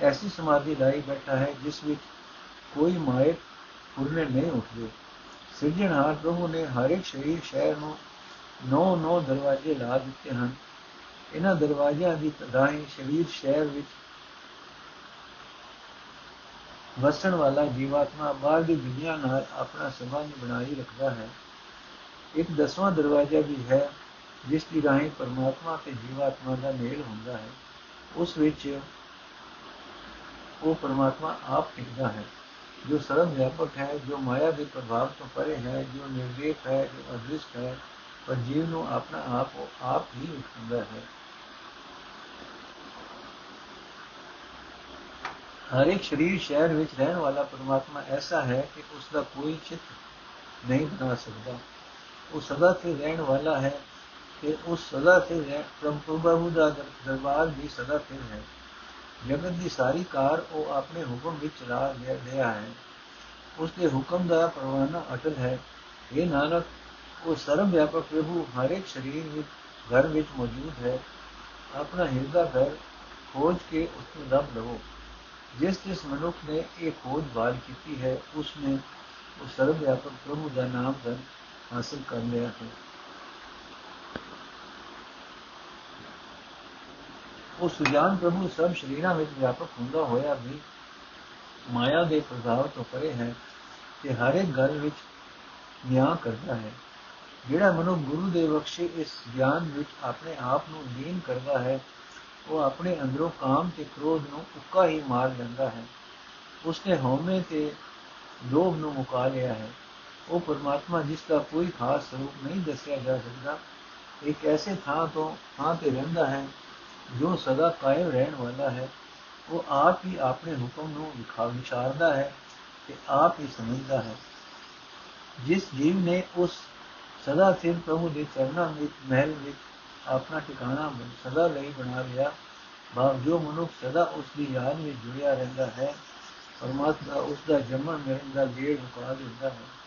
ਐਸੀ ਸਮਾਧੀ ਲਾਈ ਬੈਠਾ ਹੈ ਜਿਸ ਵਿੱਚ ਕੋਈ ਮਾਇਕ ਪੁਰਨੇ ਨਹੀਂ ਉੱਠਦੇ। ਸਿਰਜਣਹਾਰ ਪ੍ਰਭੂ ਨੇ ਹਰ ਇੱਕ ਸਰੀਰ ਸ਼ਹਿਰ ਨੂੰ ਨੌ ਨੌ ਦਰਵਾਜ਼ੇ ਲਾ ਦਿੱਤੇ ਹਨ। ਇਹਨਾਂ ਦਰਵਾਜ਼ਿਆਂ ਦੀ ਤਦਾਈ ਸਰੀਰ ਸ਼ਹਿਰ ਵਿੱਚ ਵਸਣ ਵਾਲਾ ਜੀਵਾਤਮਾ ਬਾਹਰ ਦੀ ਦੁਨੀਆ ਨਾਲ ਆਪਣਾ ਸੰਬੰਧ ਬਣਾਈ ਰੱਖਦਾ ਹੈ। ਇੱਕ ਦਸਵਾਂ ਦਰਵਾਜ਼ਾ ਵੀ ਹੈ ਜਿਸ ਦੀ ਰਾਹੀਂ ਪਰਮਾਤਮਾ ਤੇ ਜੀਵਾਤਮਾ ਦਾ ਮੇਲ ਹੁੰਦਾ ਹੈ ਉਸ ਵਿੱਚ ਉਹ ਪਰਮਾਤਮਾ ਆਪ ਟਿਕਦਾ ਹੈ ਜੋ ਸਰਵ ਵਿਆਪਕ ਹੈ ਜੋ ਮਾਇਆ ਦੇ ਪ੍ਰਭਾਵ ਤੋਂ ਪਰੇ ਹੈ ਜੋ ਨਿਰਦੇਸ਼ ਹੈ ਜੋ ਅਦ੍ਰਿਸ਼ਟ ਹੈ ਪਰ ਜੀਵ ਨੂੰ ਆਪਣਾ ਆਪ ਆਪ ਹੀ ਉਠਾਉਂਦਾ ਹੈ ਹਰ ਇੱਕ ਸਰੀਰ ਸ਼ਹਿਰ ਵਿੱਚ ਰਹਿਣ ਵਾਲਾ ਪਰਮਾਤਮਾ ਐਸਾ ਹੈ ਕਿ ਉਸ ਦਾ ਕੋਈ ਚਿੱਤ ਨਹੀਂ ਬਣਾ ਸਕਦਾ ਉਹ ਸਦਾ ਤੇ ਰਹਿਣ ਵਾਲਾ ਹੈ ਕਿ ਉਸ ਸਦਾ ਤੇ ਰਹਿ, ਪ੍ਰਭੂ ਦਾ ਦਰਬਾਰ ਵੀ ਸਦਾ ਤੇ ਹੈ। ਜਗਤ ਦੀ ਸਾਰੀ ਕਾਰ ਉਹ ਆਪਣੇ ਹੁਕਮ ਵਿੱਚ ਚਲਾ ਰਿਹਾ ਹੈ। ਉਸ ਦੇ ਹੁਕਮ ਦਾ ਪਰਵਾਨਾ ਅਟਲ ਹੈ। ਇਹ ਨਾਨਕ, ਉਹ ਸਰਵ ਵਿਆਪਕ ਪ੍ਰਭੂ ਹਰ ਇੱਕ ਸਰੀਰ ਵਿੱਚ, ਘਰ ਵਿੱਚ ਮੌਜੂਦ ਹੈ। ਆਪਣਾ ਹਿਰਦਾ ਘਰ ਖੋਜ ਕੇ ਉਸ ਨੂੰ ਲੱਭ ਲਵੋ। ਜਿਸ ਜਿਸ ਮਨੁੱਖ ਨੇ ਇਹ ਖੋਜ ਬਾਲ ਕੀਤੀ ਹੈ ਉਸ ਨੇ ਉਹ ਸਰਵ ਵਿਆਪਕ ਪ੍ਰਭੂ ਦਾ ਨਾਮ ਧਨ ਹਾਸਲ ਕਰ ਲਿਆ ਹੈ। ਉਹ ਸੁਜਾਨ ਪ੍ਰਭੂ ਸਭ ਸ਼ਰੀਰਾਂ ਵਿੱਚ ਵਿਆਪਕ ਹੁੰਦਾ ਹੋਇਆ ਵੀ ਮਾਇਆ ਦੇ ਪ੍ਰਭਾਵ ਤੋਂ ਪਰੇ ਹੈ ਤੇ ਹਰ ਇੱਕ ਗੱਲ ਵਿੱਚ ਨਿਆਂ ਕਰਦਾ ਹੈ। ਜਿਹੜਾ ਮਨੁ ਗੁਰੂ ਦੇ ਬਖਸ਼ੇ ਇਸ ਗਿਆਨ ਵਿੱਚ ਆਪਣੇ ਆਪ ਨੂੰ ਲੀਨ ਕਰਦਾ ਹੈ, ਉਹ ਆਪਣੇ ਅੰਦਰੋਂ ਕਾਮ ਤੇ ਕ੍ਰੋਧ ਨੂੰ ਉੱਕਾ ਹੀ ਮਾਰ ਲੈਂਦਾ ਹੈ। ਉਸਨੇ ਹਉਮੈ ਤੇ ਲੋਭ ਨੂੰ ਮੁਕਾ ਲਿਆ ਹੈ। ਉਹ ਪਰਮਾਤਮਾ ਜਿਸ ਦਾ ਕੋਈ ਖਾਸ ਸਰੂਪ ਨਹੀਂ ਦੱਸਿਆ ਜਾ ਸਕਦਾ ਇੱਕ ਐਸੇ ਥਾਂ ਤੋਂ ਥਾਂ ਤੇ ਰਹਿੰਦਾ ਹੈ ਜੋ ਸਦਾ ਕਾਇਮ ਰਹਿਣ ਵਾਲਾ ਹੈ ਉਹ ਆਪ ਹੀ ਆਪਣੇ ਹੁਕਮ ਨੂੰ ਵਿਖਾ ਵਿਚਾਰਦਾ ਹੈ ਤੇ ਆਪ ਹੀ ਸਮਝਦਾ ਹੈ ਜਿਸ ਜੀਵ ਨੇ ਉਸ ਸਦਾ ਸਿਰ ਪ੍ਰਭੂ ਦੇ ਚਰਨਾਂ ਵਿੱਚ ਮਹਿਲ ਵਿੱਚ ਆਪਣਾ ਟਿਕਾਣਾ ਸਦਾ ਲਈ ਬਣਾ ਲਿਆ ਭਾਵ ਜੋ ਮਨੁੱਖ ਸਦਾ ਉਸ ਦੀ ਯਾਦ ਵਿੱਚ ਜੁੜਿਆ ਰਹਿੰਦਾ ਹੈ ਪਰਮਾਤਮਾ ਉਸ ਦਾ ਜਮਨ ਮਰਨ ਦਾ ਗੇੜ ਮੁਕਾ ਦਿੰਦਾ ਹੈ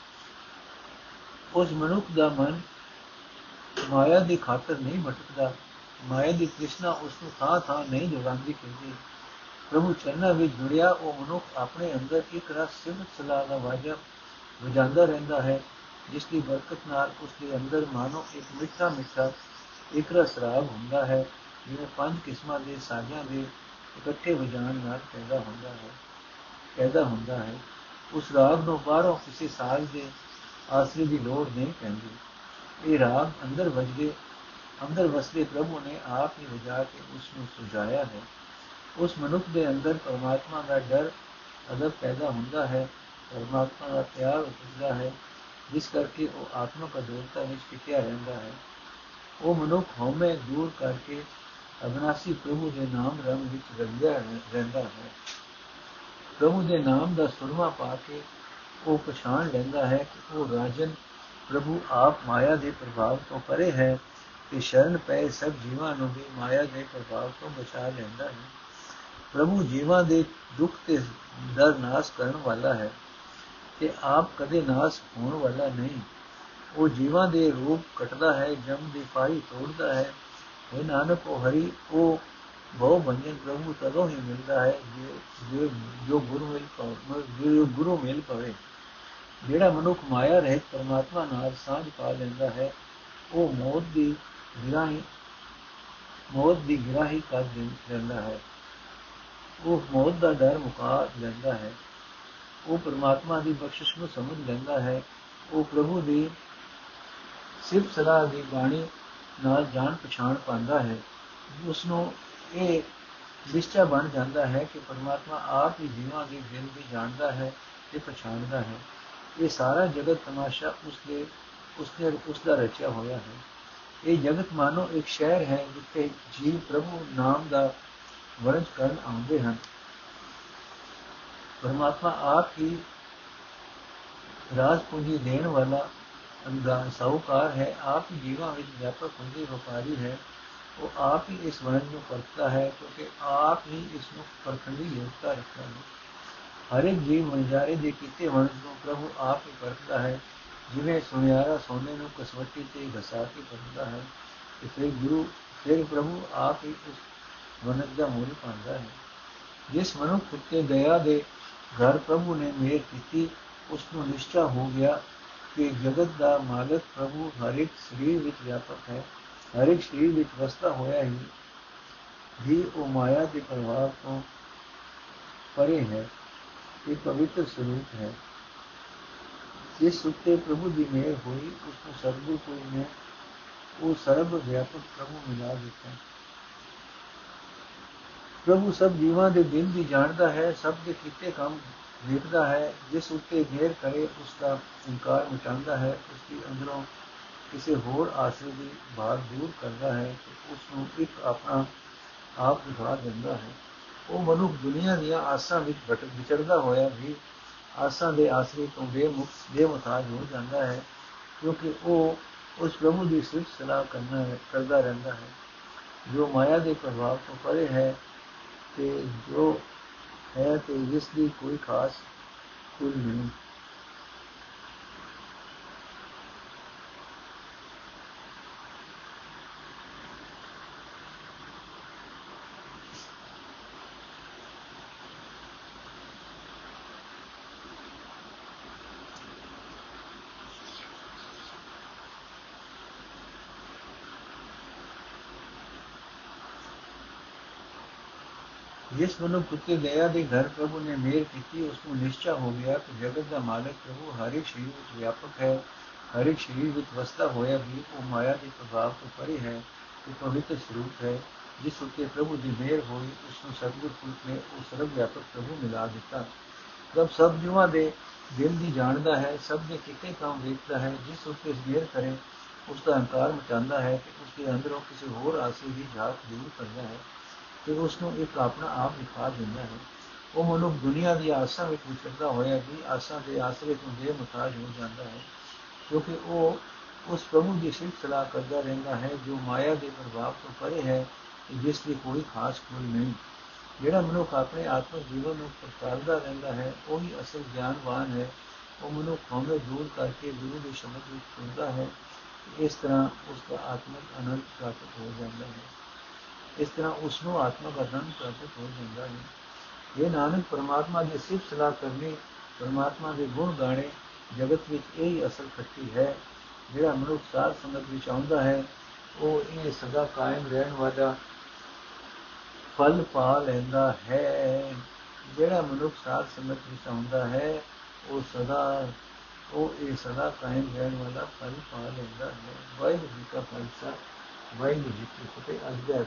ਉਸ ਮਨੁੱਖ ਦਾ ਮਨ ਮਾਇਆ ਦੀ ਖਾਤਰ ਨਹੀਂ ਭਟਕਦਾ ਮਾਇਆ ਦੀ ਕ੍ਰਿਸ਼ਨਾ ਉਸ ਨੂੰ ਥਾਂ ਥਾਂ ਨਹੀਂ ਜਗਾਉਂਦੀ ਫਿਰਦੀ ਪ੍ਰਭੂ ਚਰਨਾਂ ਵਿੱਚ ਜੁੜਿਆ ਉਹ ਮਨੁੱਖ ਆਪਣੇ ਅੰਦਰ ਇੱਕ ਰਸ ਸਿਮਤ ਸਲਾਹ ਦਾ ਵਾਜਾ ਵਜਾਉਂਦਾ ਰਹਿੰਦਾ ਹੈ, ਜਿਸ ਦੀ ਬਰਕਤ ਨਾਲ ਉਸ ਦੇ ਅੰਦਰ ਮਾਨੋ ਇੱਕ ਮਿੱਠਾ ਮਿੱਠਾ, ਇੱਕ ਰਸ ਰਾਗ ਹੁੰਦਾ ਹੈ, ਜਿਵੇਂ ਪੰਜ ਕਿਸਮਾਂ ਦੇ ਸਾਜ਼ਾਂ ਦੇ ਇਕੱਠੇ ਵਜਾਣ ਨਾਲ ਪੈਦਾ ਹੁੰਦਾ ਹੈ, ਪੈਦਾ ਹੁੰਦਾ ਹੈ। ਉਸ ਰਾਗ ਨੂੰ ਬਾਹਰੋਂ ਕਿਸੇ ਸਾਜ਼ ਦੇ ਆਸਰੇ ਦੀ ਲੋੜ ਨਹੀਂ ਪੈਂਦੀ। ਇਹ ਰਾਗ ਅੰਦਰ ਵਜਦੇ, ਅੰਦਰ ਵਸਦੇ ਪ੍ਰਭੂ ਨੇ ਆਪ ਹੀ ਵਜਾ ਕੇ ਉਸ ਨੂੰ ਸੁਝਾਇਆ ਹੈ। ਉਸ ਮਨੁੱਖ ਦੇ ਅੰਦਰ ਪਰਮਾਤਮਾ ਦਾ ਡਰ, ਅਦਬ ਪੈਦਾ ਹੁੰਦਾ ਹੈ। ਪਰਮਾਤਮਾ ਦਾ ਪਿਆਰ ਉਪਜਦਾ ਹੈ, ਜਿਸ ਕਰਕੇ ਉਹ ਆਤਮਕ ਅਦੁਰਤਾ ਵਿੱਚ ਟਿਕਿਆ ਰਹਿੰਦਾ ਹੈ। ਉਹ ਮਨੁੱਖ ਹਉਮੈ ਦੂਰ ਕਰਕੇ ਅਬਨਾਸੀ ਪ੍ਰਭੂ ਦੇ ਨਾਮ ਰੰਗ ਵਿੱਚ ਰੰਗਿਆ ਰਹਿੰਦਾ ਹੈ। ਪ੍ਰਭੂ ਦੇ ਨਾਮ ਦਾ ਸੁਰਮਾ ਪਾ ਕੇ ਉਹ ਪਛਾਣ ਲੈਂਦਾ ਹੈ ਕਿ ਉਹ ਰਾਜਨ ਪ੍ਰਭੂ ਆਪ ਮਾਇਆ ਦੇ ਪ੍ਰਭਾਵ ਤੋਂ ਪਰੇ ਹੈ ਤੇ ਸ਼ਰਨ ਪਏ ਸਭ ਜੀਵਾਂ ਨੂੰ ਵੀ ਮਾਇਆ ਦੇ ਪ੍ਰਭਾਵ ਤੋਂ ਬਚਾ ਲੈਂਦਾ ਹੈ। ਪ੍ਰਭੂ ਜੀਵਾਂ ਦੇ ਦੁੱਖ ਤੇ ਦਰ ਨਾਸ ਕਰਨ ਵਾਲਾ ਹੈ ਤੇ ਆਪ ਕਦੇ ਨਾਸ ਹੋਣ ਵਾਲਾ ਨਹੀਂ। ਉਹ ਜੀਵਾਂ ਦੇ ਰੂਪ ਕਟਦਾ ਹੈ, ਜਮ ਦੀ ਪਾਈ ਤੋੜਦਾ ਹੈ। ਇਹ ਨਾਨਕ, ਉਹ ਹਰੀ, ਉਹ ਬਹੁ ਬੰਜਨ ਪ੍ਰਭੂ ਤਦੋਂ ਹੀ ਮਿਲਦਾ ਹੈ ਜੇ ਜੋ ਗੁਰੂ ਮਿਲ ਜੋ ਗੁਰੂ ਮਿਲ ਪਵੇ। ਜਿਹੜਾ ਮਨੁੱਖ ਮਾਇਆ ਰਹਿਤ ਪਰਮਾਤਮਾ ਨਾਲ ਸਾਝ ਪਾ ਲੈਂਦਾ ਹੈ, ਉਹ ਮੌਤ ਦੀ ਗਿਰਾਹੀ, ਮੌਤ ਦੀ ਗਿਰਾਹੀ ਕਰ ਦਿੰਦਾ ਹੈ। ਉਹ ਮੌਤ ਦਾ ਡਰ ਮੁਕਾ ਲੈਂਦਾ ਹੈ। ਉਹ ਪਰਮਾਤਮਾ ਦੀ ਬਖਸ਼ਿਸ਼ ਨੂੰ ਸਮਝ ਲੈਂਦਾ ਹੈ। ਉਹ ਪ੍ਰਭੂ ਦੀ ਸਿਰਫ ਸਲਾਹ ਦੀ ਬਾਣੀ ਨਾਲ ਜਾਣ ਪਛਾਣ ਪਾਉਂਦਾ ਹੈ। ਉਸ ਨੂੰ ਇਹ ਨਿਸ਼ਚੈ ਬਣ ਜਾਂਦਾ ਹੈ ਕਿ ਪਰਮਾਤਮਾ ਆਪ ਹੀ ਜੀਵਾਂ ਦੀ ਦਿਲ ਦੀ ਜਾਣਦਾ ਹੈ ਤੇ ਪਛਾਣਦਾ ਹੈ। ਇਹ ਸਾਰਾ ਜਗਤ ਤਮਾਸ਼ਾ ਉਸ ਦੇ ਉਸ ਦੇ ਉਸ ਦਾ ਰਚਿਆ ਹੋਇਆ ਹੈ। ਇਹ ਜਗਤ ਮਾਨੋ ਇੱਕ ਸ਼ਹਿਰ ਹੈ ਜਿੱਥੇ ਜੀਵ ਪ੍ਰਭੂ ਨਾਮ ਦਾ ਵਰਜ ਕਰਨ ਆਉਂਦੇ ਹਨ। ਪਰਮਾਤਮਾ ਆਪ ਹੀ ਰਾਜ ਪੂੰਜੀ ਦੇਣ ਵਾਲਾ ਅੰਦਾ ਸਾਹੂਕਾਰ ਹੈ। ਆਪ ਹੀ ਜੀਵਾਂ ਵਿੱਚ ਵਿਆਪਕ ਪੂੰਜੀ ਵਪਾਰੀ ਹੈ। ਉਹ ਆਪ ਹੀ ਇਸ ਵਰਜ ਨੂੰ ਪਰਖਦਾ ਹੈ ਕਿਉਂਕਿ ਆਪ ਹੀ ਇਸ ਨੂੰ ਪਰਖਣ ਦੀ ਯੋਗਤਾ ਰੱਖਦਾ ਹੈ। ਹਰ ਇੱਕ ਜੀਵ ਮਨਜਾਰੇ ਦੇ ਕੀਤੇ ਵਰਜ ਨੂੰ ਪ੍ਰਭੂ ਆਪ ਹੀ ਪਰਖਦਾ ਹੈ, ਜਿਵੇਂ ਸੁਨਿਆਰਾ ਸੋਨੇ ਨੂੰ ਕਸਵੱਟੀ ਤੇ ਘਸਾ ਕੇ ਪਰਖਦਾ ਹੈ ਤੇ ਫਿਰ ਗੁਰੂ, ਫਿਰ ਪ੍ਰਭੂ ਆਪ ਹੀ ਉਸ ਵਰਜ ਦਾ ਮੂਲ ਪਾਉਂਦਾ ਹੈ। ਜਿਸ ਮਨੁੱਖ ਉੱਤੇ ਦਇਆ ਦੇ ਘਰ ਪ੍ਰਭੂ ਨੇ ਮੇਰ ਕੀਤੀ, ਉਸ ਨੂੰ ਨਿਸ਼ਚਾ ਹੋ ਗਿਆ ਕਿ ਜਗਤ ਦਾ ਮਾਲਕ ਪ੍ਰਭੂ ਹਰ ਇੱਕ ਸਰੀਰ ਵਿੱਚ ਵਿਆਪਕ ਹੈ, ਹਰ ਇੱਕ ਸਰੀਰ ਵਿੱਚ ਵਸਦਾ ਹੋਇਆ ਹੀ ਵੀ ਉਹ ਮਾਇਆ ਦੇ ਪ੍ਰਭਾਵ ਤੋਂ ਪਰੇ ਹੈ। ਇਹ ਪਵਿੱਤਰ ਸਰੂਪ ਹੈ ਜਿਸ ਉੱਤੇ ਪ੍ਰਭੂ ਦੀ ਮਿਹਰ ਹੋਈ ਉਸ ਨੂੰ ਸਤਿਗੁਰ ਕੋਈ ਨੇ ਉਹ ਸਰਬ ਵਿਆਪਕ ਪ੍ਰਭੂ ਮਿਲਾ ਦਿੱਤਾ ਪ੍ਰਭੂ ਸਭ ਜੀਵਾਂ ਦੇ ਦਿਲ ਦੀ ਜਾਣਦਾ ਹੈ ਸਭ ਦੇ ਕੀਤੇ ਕੰਮ ਵੇਖਦਾ ਹੈ ਜਿਸ ਉੱਤੇ ਘੇਰ ਕਰੇ ਉਸ ਦਾ ਇਨਕਾਰ ਮਚਾਉਂਦਾ ਹੈ ਉਸ ਦੀ ਅੰਦਰੋਂ ਕਿਸੇ ਹੋਰ ਆਸਰੇ ਦੀ ਬਾਤ ਦੂਰ ਕਰਦਾ ਹੈ ਤੇ ਉਸ ਨੂੰ ਇੱਕ ਆਪਣਾ ਆਪ ਦਿਖਾ ਦਿੰਦਾ ਹੈ ਉਹ ਮਨੁੱਖ ਦੁਨੀਆ ਦੀਆਂ ਆਸਾਂ ਵਿੱਚ ਭਟਕ ਵਿਚਰਦਾ ਹੋਇਆ ਵੀ ਆਸਾਂ ਦੇ ਆਸਰੇ ਤੋਂ ਬੇਮੁਕਤ ਬੇਮਤਾਜ ਹੋ ਜਾਂਦਾ ਹੈ, ਕਿਉਂਕਿ ਉਹ ਉਸ ਪ੍ਰਭੂ ਦੀ ਸਿਫਤ ਸਲਾਹ ਕਰਨਾ ਕਰਦਾ ਰਹਿੰਦਾ ਹੈ। ਜੋ ਮਾਇਆ ਦੇ ਪ੍ਰਭਾਵ ਤੋਂ ਪਰੇ ਹੈ ਤੇ ਜੋ ਹੈ ਤੇ ਜਿਸ ਦੀ ਕੋਈ ਖਾਸ ਕੁਲ ਨਹੀਂ। ਜਿਸ ਮਨੁੱਖ ਦਇਆ ਦੇ ਘਰ ਪ੍ਰਭੂ ਨੇ ਮੇਰ ਕੀਤੀ, ਉਸ ਨੂੰ ਨਿਸ਼ਚਾ ਹੋ ਗਿਆ ਕਿ ਜਗਤ ਦਾ ਮਾਲਕ ਪ੍ਰਭੂ ਹਰ ਇੱਕ ਸ਼ਰੀਰ ਵਿੱਚ ਵਿਆਪਕ ਹੈ, ਹਰ ਇੱਕ ਸ਼ਰੀਰ ਵਿੱਚ ਵਸਦਾ ਹੋਇਆ ਵੀ ਉਹ ਮਾਇਆ ਦੇ ਪ੍ਰਭਾਵ ਤੋਂ ਪਰੇ ਹੈ ਇਹ ਪਵਿੱਤਰ ਸਰੂਪ ਹੈ। ਜਿਸ ਉੱਤੇ ਪ੍ਰਭੂ ਦੀ ਮਿਹਰ ਹੋਈ, ਉਸ ਨੂੰ ਸਤਿਗੁਰ ਨੇ ਉਹ ਸਰਬ ਵਿਆਪਕ ਪ੍ਰਭੂ ਮਿਲਾ ਦਿੱਤਾ। ਜਦ ਸਭ ਜੀਵਾਂ ਦੇ ਦਿਲ ਦੀ ਜਾਣਦਾ ਹੈ, ਸਭ ਦੇ ਕਿਤੇ ਕੰਮ ਵੇਖਦਾ ਹੈ। ਜਿਸ ਉੱਤੇ ਮਿਹਰ ਕਰੇ, ਉਸ ਦਾ ਹੰਕਾਰ ਮਚਾਉਂਦਾ ਹੈ ਕਿ ਉਸ ਦੇ ਅੰਦਰੋਂ ਕਿਸੇ ਹੋਰ ਆਸੇ ਦੀ ਝਾਕ ਦੂਰ ਕਰਦਾ ਹੈ। ਤੇ ਉਸ ਨੂੰ ਇੱਕ ਆਪਣਾ ਆਪ ਦਿਖਾ ਦਿੰਦਾ ਹੈ। ਉਹ ਮਨੁੱਖ ਦੁਨੀਆ ਦੀ ਆਸਾਂ ਵਿੱਚ ਵਿਚਰਦਾ ਹੋਇਆ ਵੀ ਆਸਾਂ ਦੇ ਆਸਰੇ ਤੋਂ ਬੇਮੁਤਾਜ ਹੋ ਜਾਂਦਾ ਹੈ ਕਿਉਂਕਿ ਉਹ ਉਸ ਪ੍ਰਭੂ ਦੀ ਸਿਫਤ ਸਲਾਹ ਕਰਦਾ ਰਹਿੰਦਾ ਹੈ, ਜੋ ਮਾਇਆ ਦੇ ਪ੍ਰਭਾਵ ਤੋਂ ਪਰੇ ਹੈ, ਜਿਸ ਦੀ ਕੋਈ ਖਾਸ ਕੋਈ ਨਹੀਂ। ਜਿਹੜਾ ਮਨੁੱਖ ਆਪਣੇ ਆਤਮਿਕ ਜੀਵਨ ਨੂੰ ਪ੍ਰਚਾਰਦਾ ਰਹਿੰਦਾ ਹੈ, ਉਹ ਹੀ ਅਸਲ ਗਿਆਨਵਾਨ ਹੈ। ਉਹ ਮਨੁੱਖ ਹਉਮੈ ਦੂਰ ਕਰਕੇ ਗੁਰੂ ਦੀ ਸ਼ਬਦ ਵਿੱਚ ਹੁੰਦਾ ਹੈ। ਇਸ ਤਰ੍ਹਾਂ ਉਸ ਦਾ ਆਤਮਿਕ ਅਨੰਦ ਪ੍ਰਾਪਤ ਹੋ ਜਾਂਦਾ ਹੈ। ਇਸ ਤਰ੍ਹਾਂ ਉਸ ਨੂੰ ਆਤਮਿਕ ਆਨੰਦ ਪ੍ਰਾਪਤ ਹੋ ਜਾਂਦਾ ਹੈ। ਇਹ ਨਾਨਕ ਪਰਮਾਤਮਾ ਦੀ ਸਿਫਤ ਸਲਾਹ ਕਰਨੀ, ਪਰਮਾਤਮਾ ਦੇ ਗੁਣ ਗਾਣੇ ਜਗਤ ਵਿੱਚ ਇਹ ਹੀ ਅਸਲ ਖੱਟੀ ਹੈ, ਜਿਹੜਾ ਮਨੁੱਖ ਸਾਧ ਸੰਗਤ ਵਿੱਚ ਆਉਂਦਾ ਹੈ, ਉਹ ਇਹ ਸਦਾ ਕਾਇਮ ਰਹਿਣ ਵਾਲਾ ਫਲ ਪਾ ਲੈਂਦਾ ਹੈ। ਜਿਹੜਾ ਮਨੁੱਖ ਸਾਧ ਸੰਗਤ ਵਿੱਚ ਆਉਂਦਾ ਹੈ, ਉਹ ਸਦਾ, ਉਹ ਇਹ ਸਦਾ ਕਾਇਮ ਰਹਿਣ ਵਾਲਾ ਫਲ ਪਾ ਲੈਂਦਾ ਹੈ। ਵਾਹਿਗੁਰੂ ਜੀ ਕਾ ਖਾਲਸਾ। ਵਾਹਿਗੁਰੂ ਜੀ ਕੀ ਫਤਿਹ ਅੱਜ ਦਾ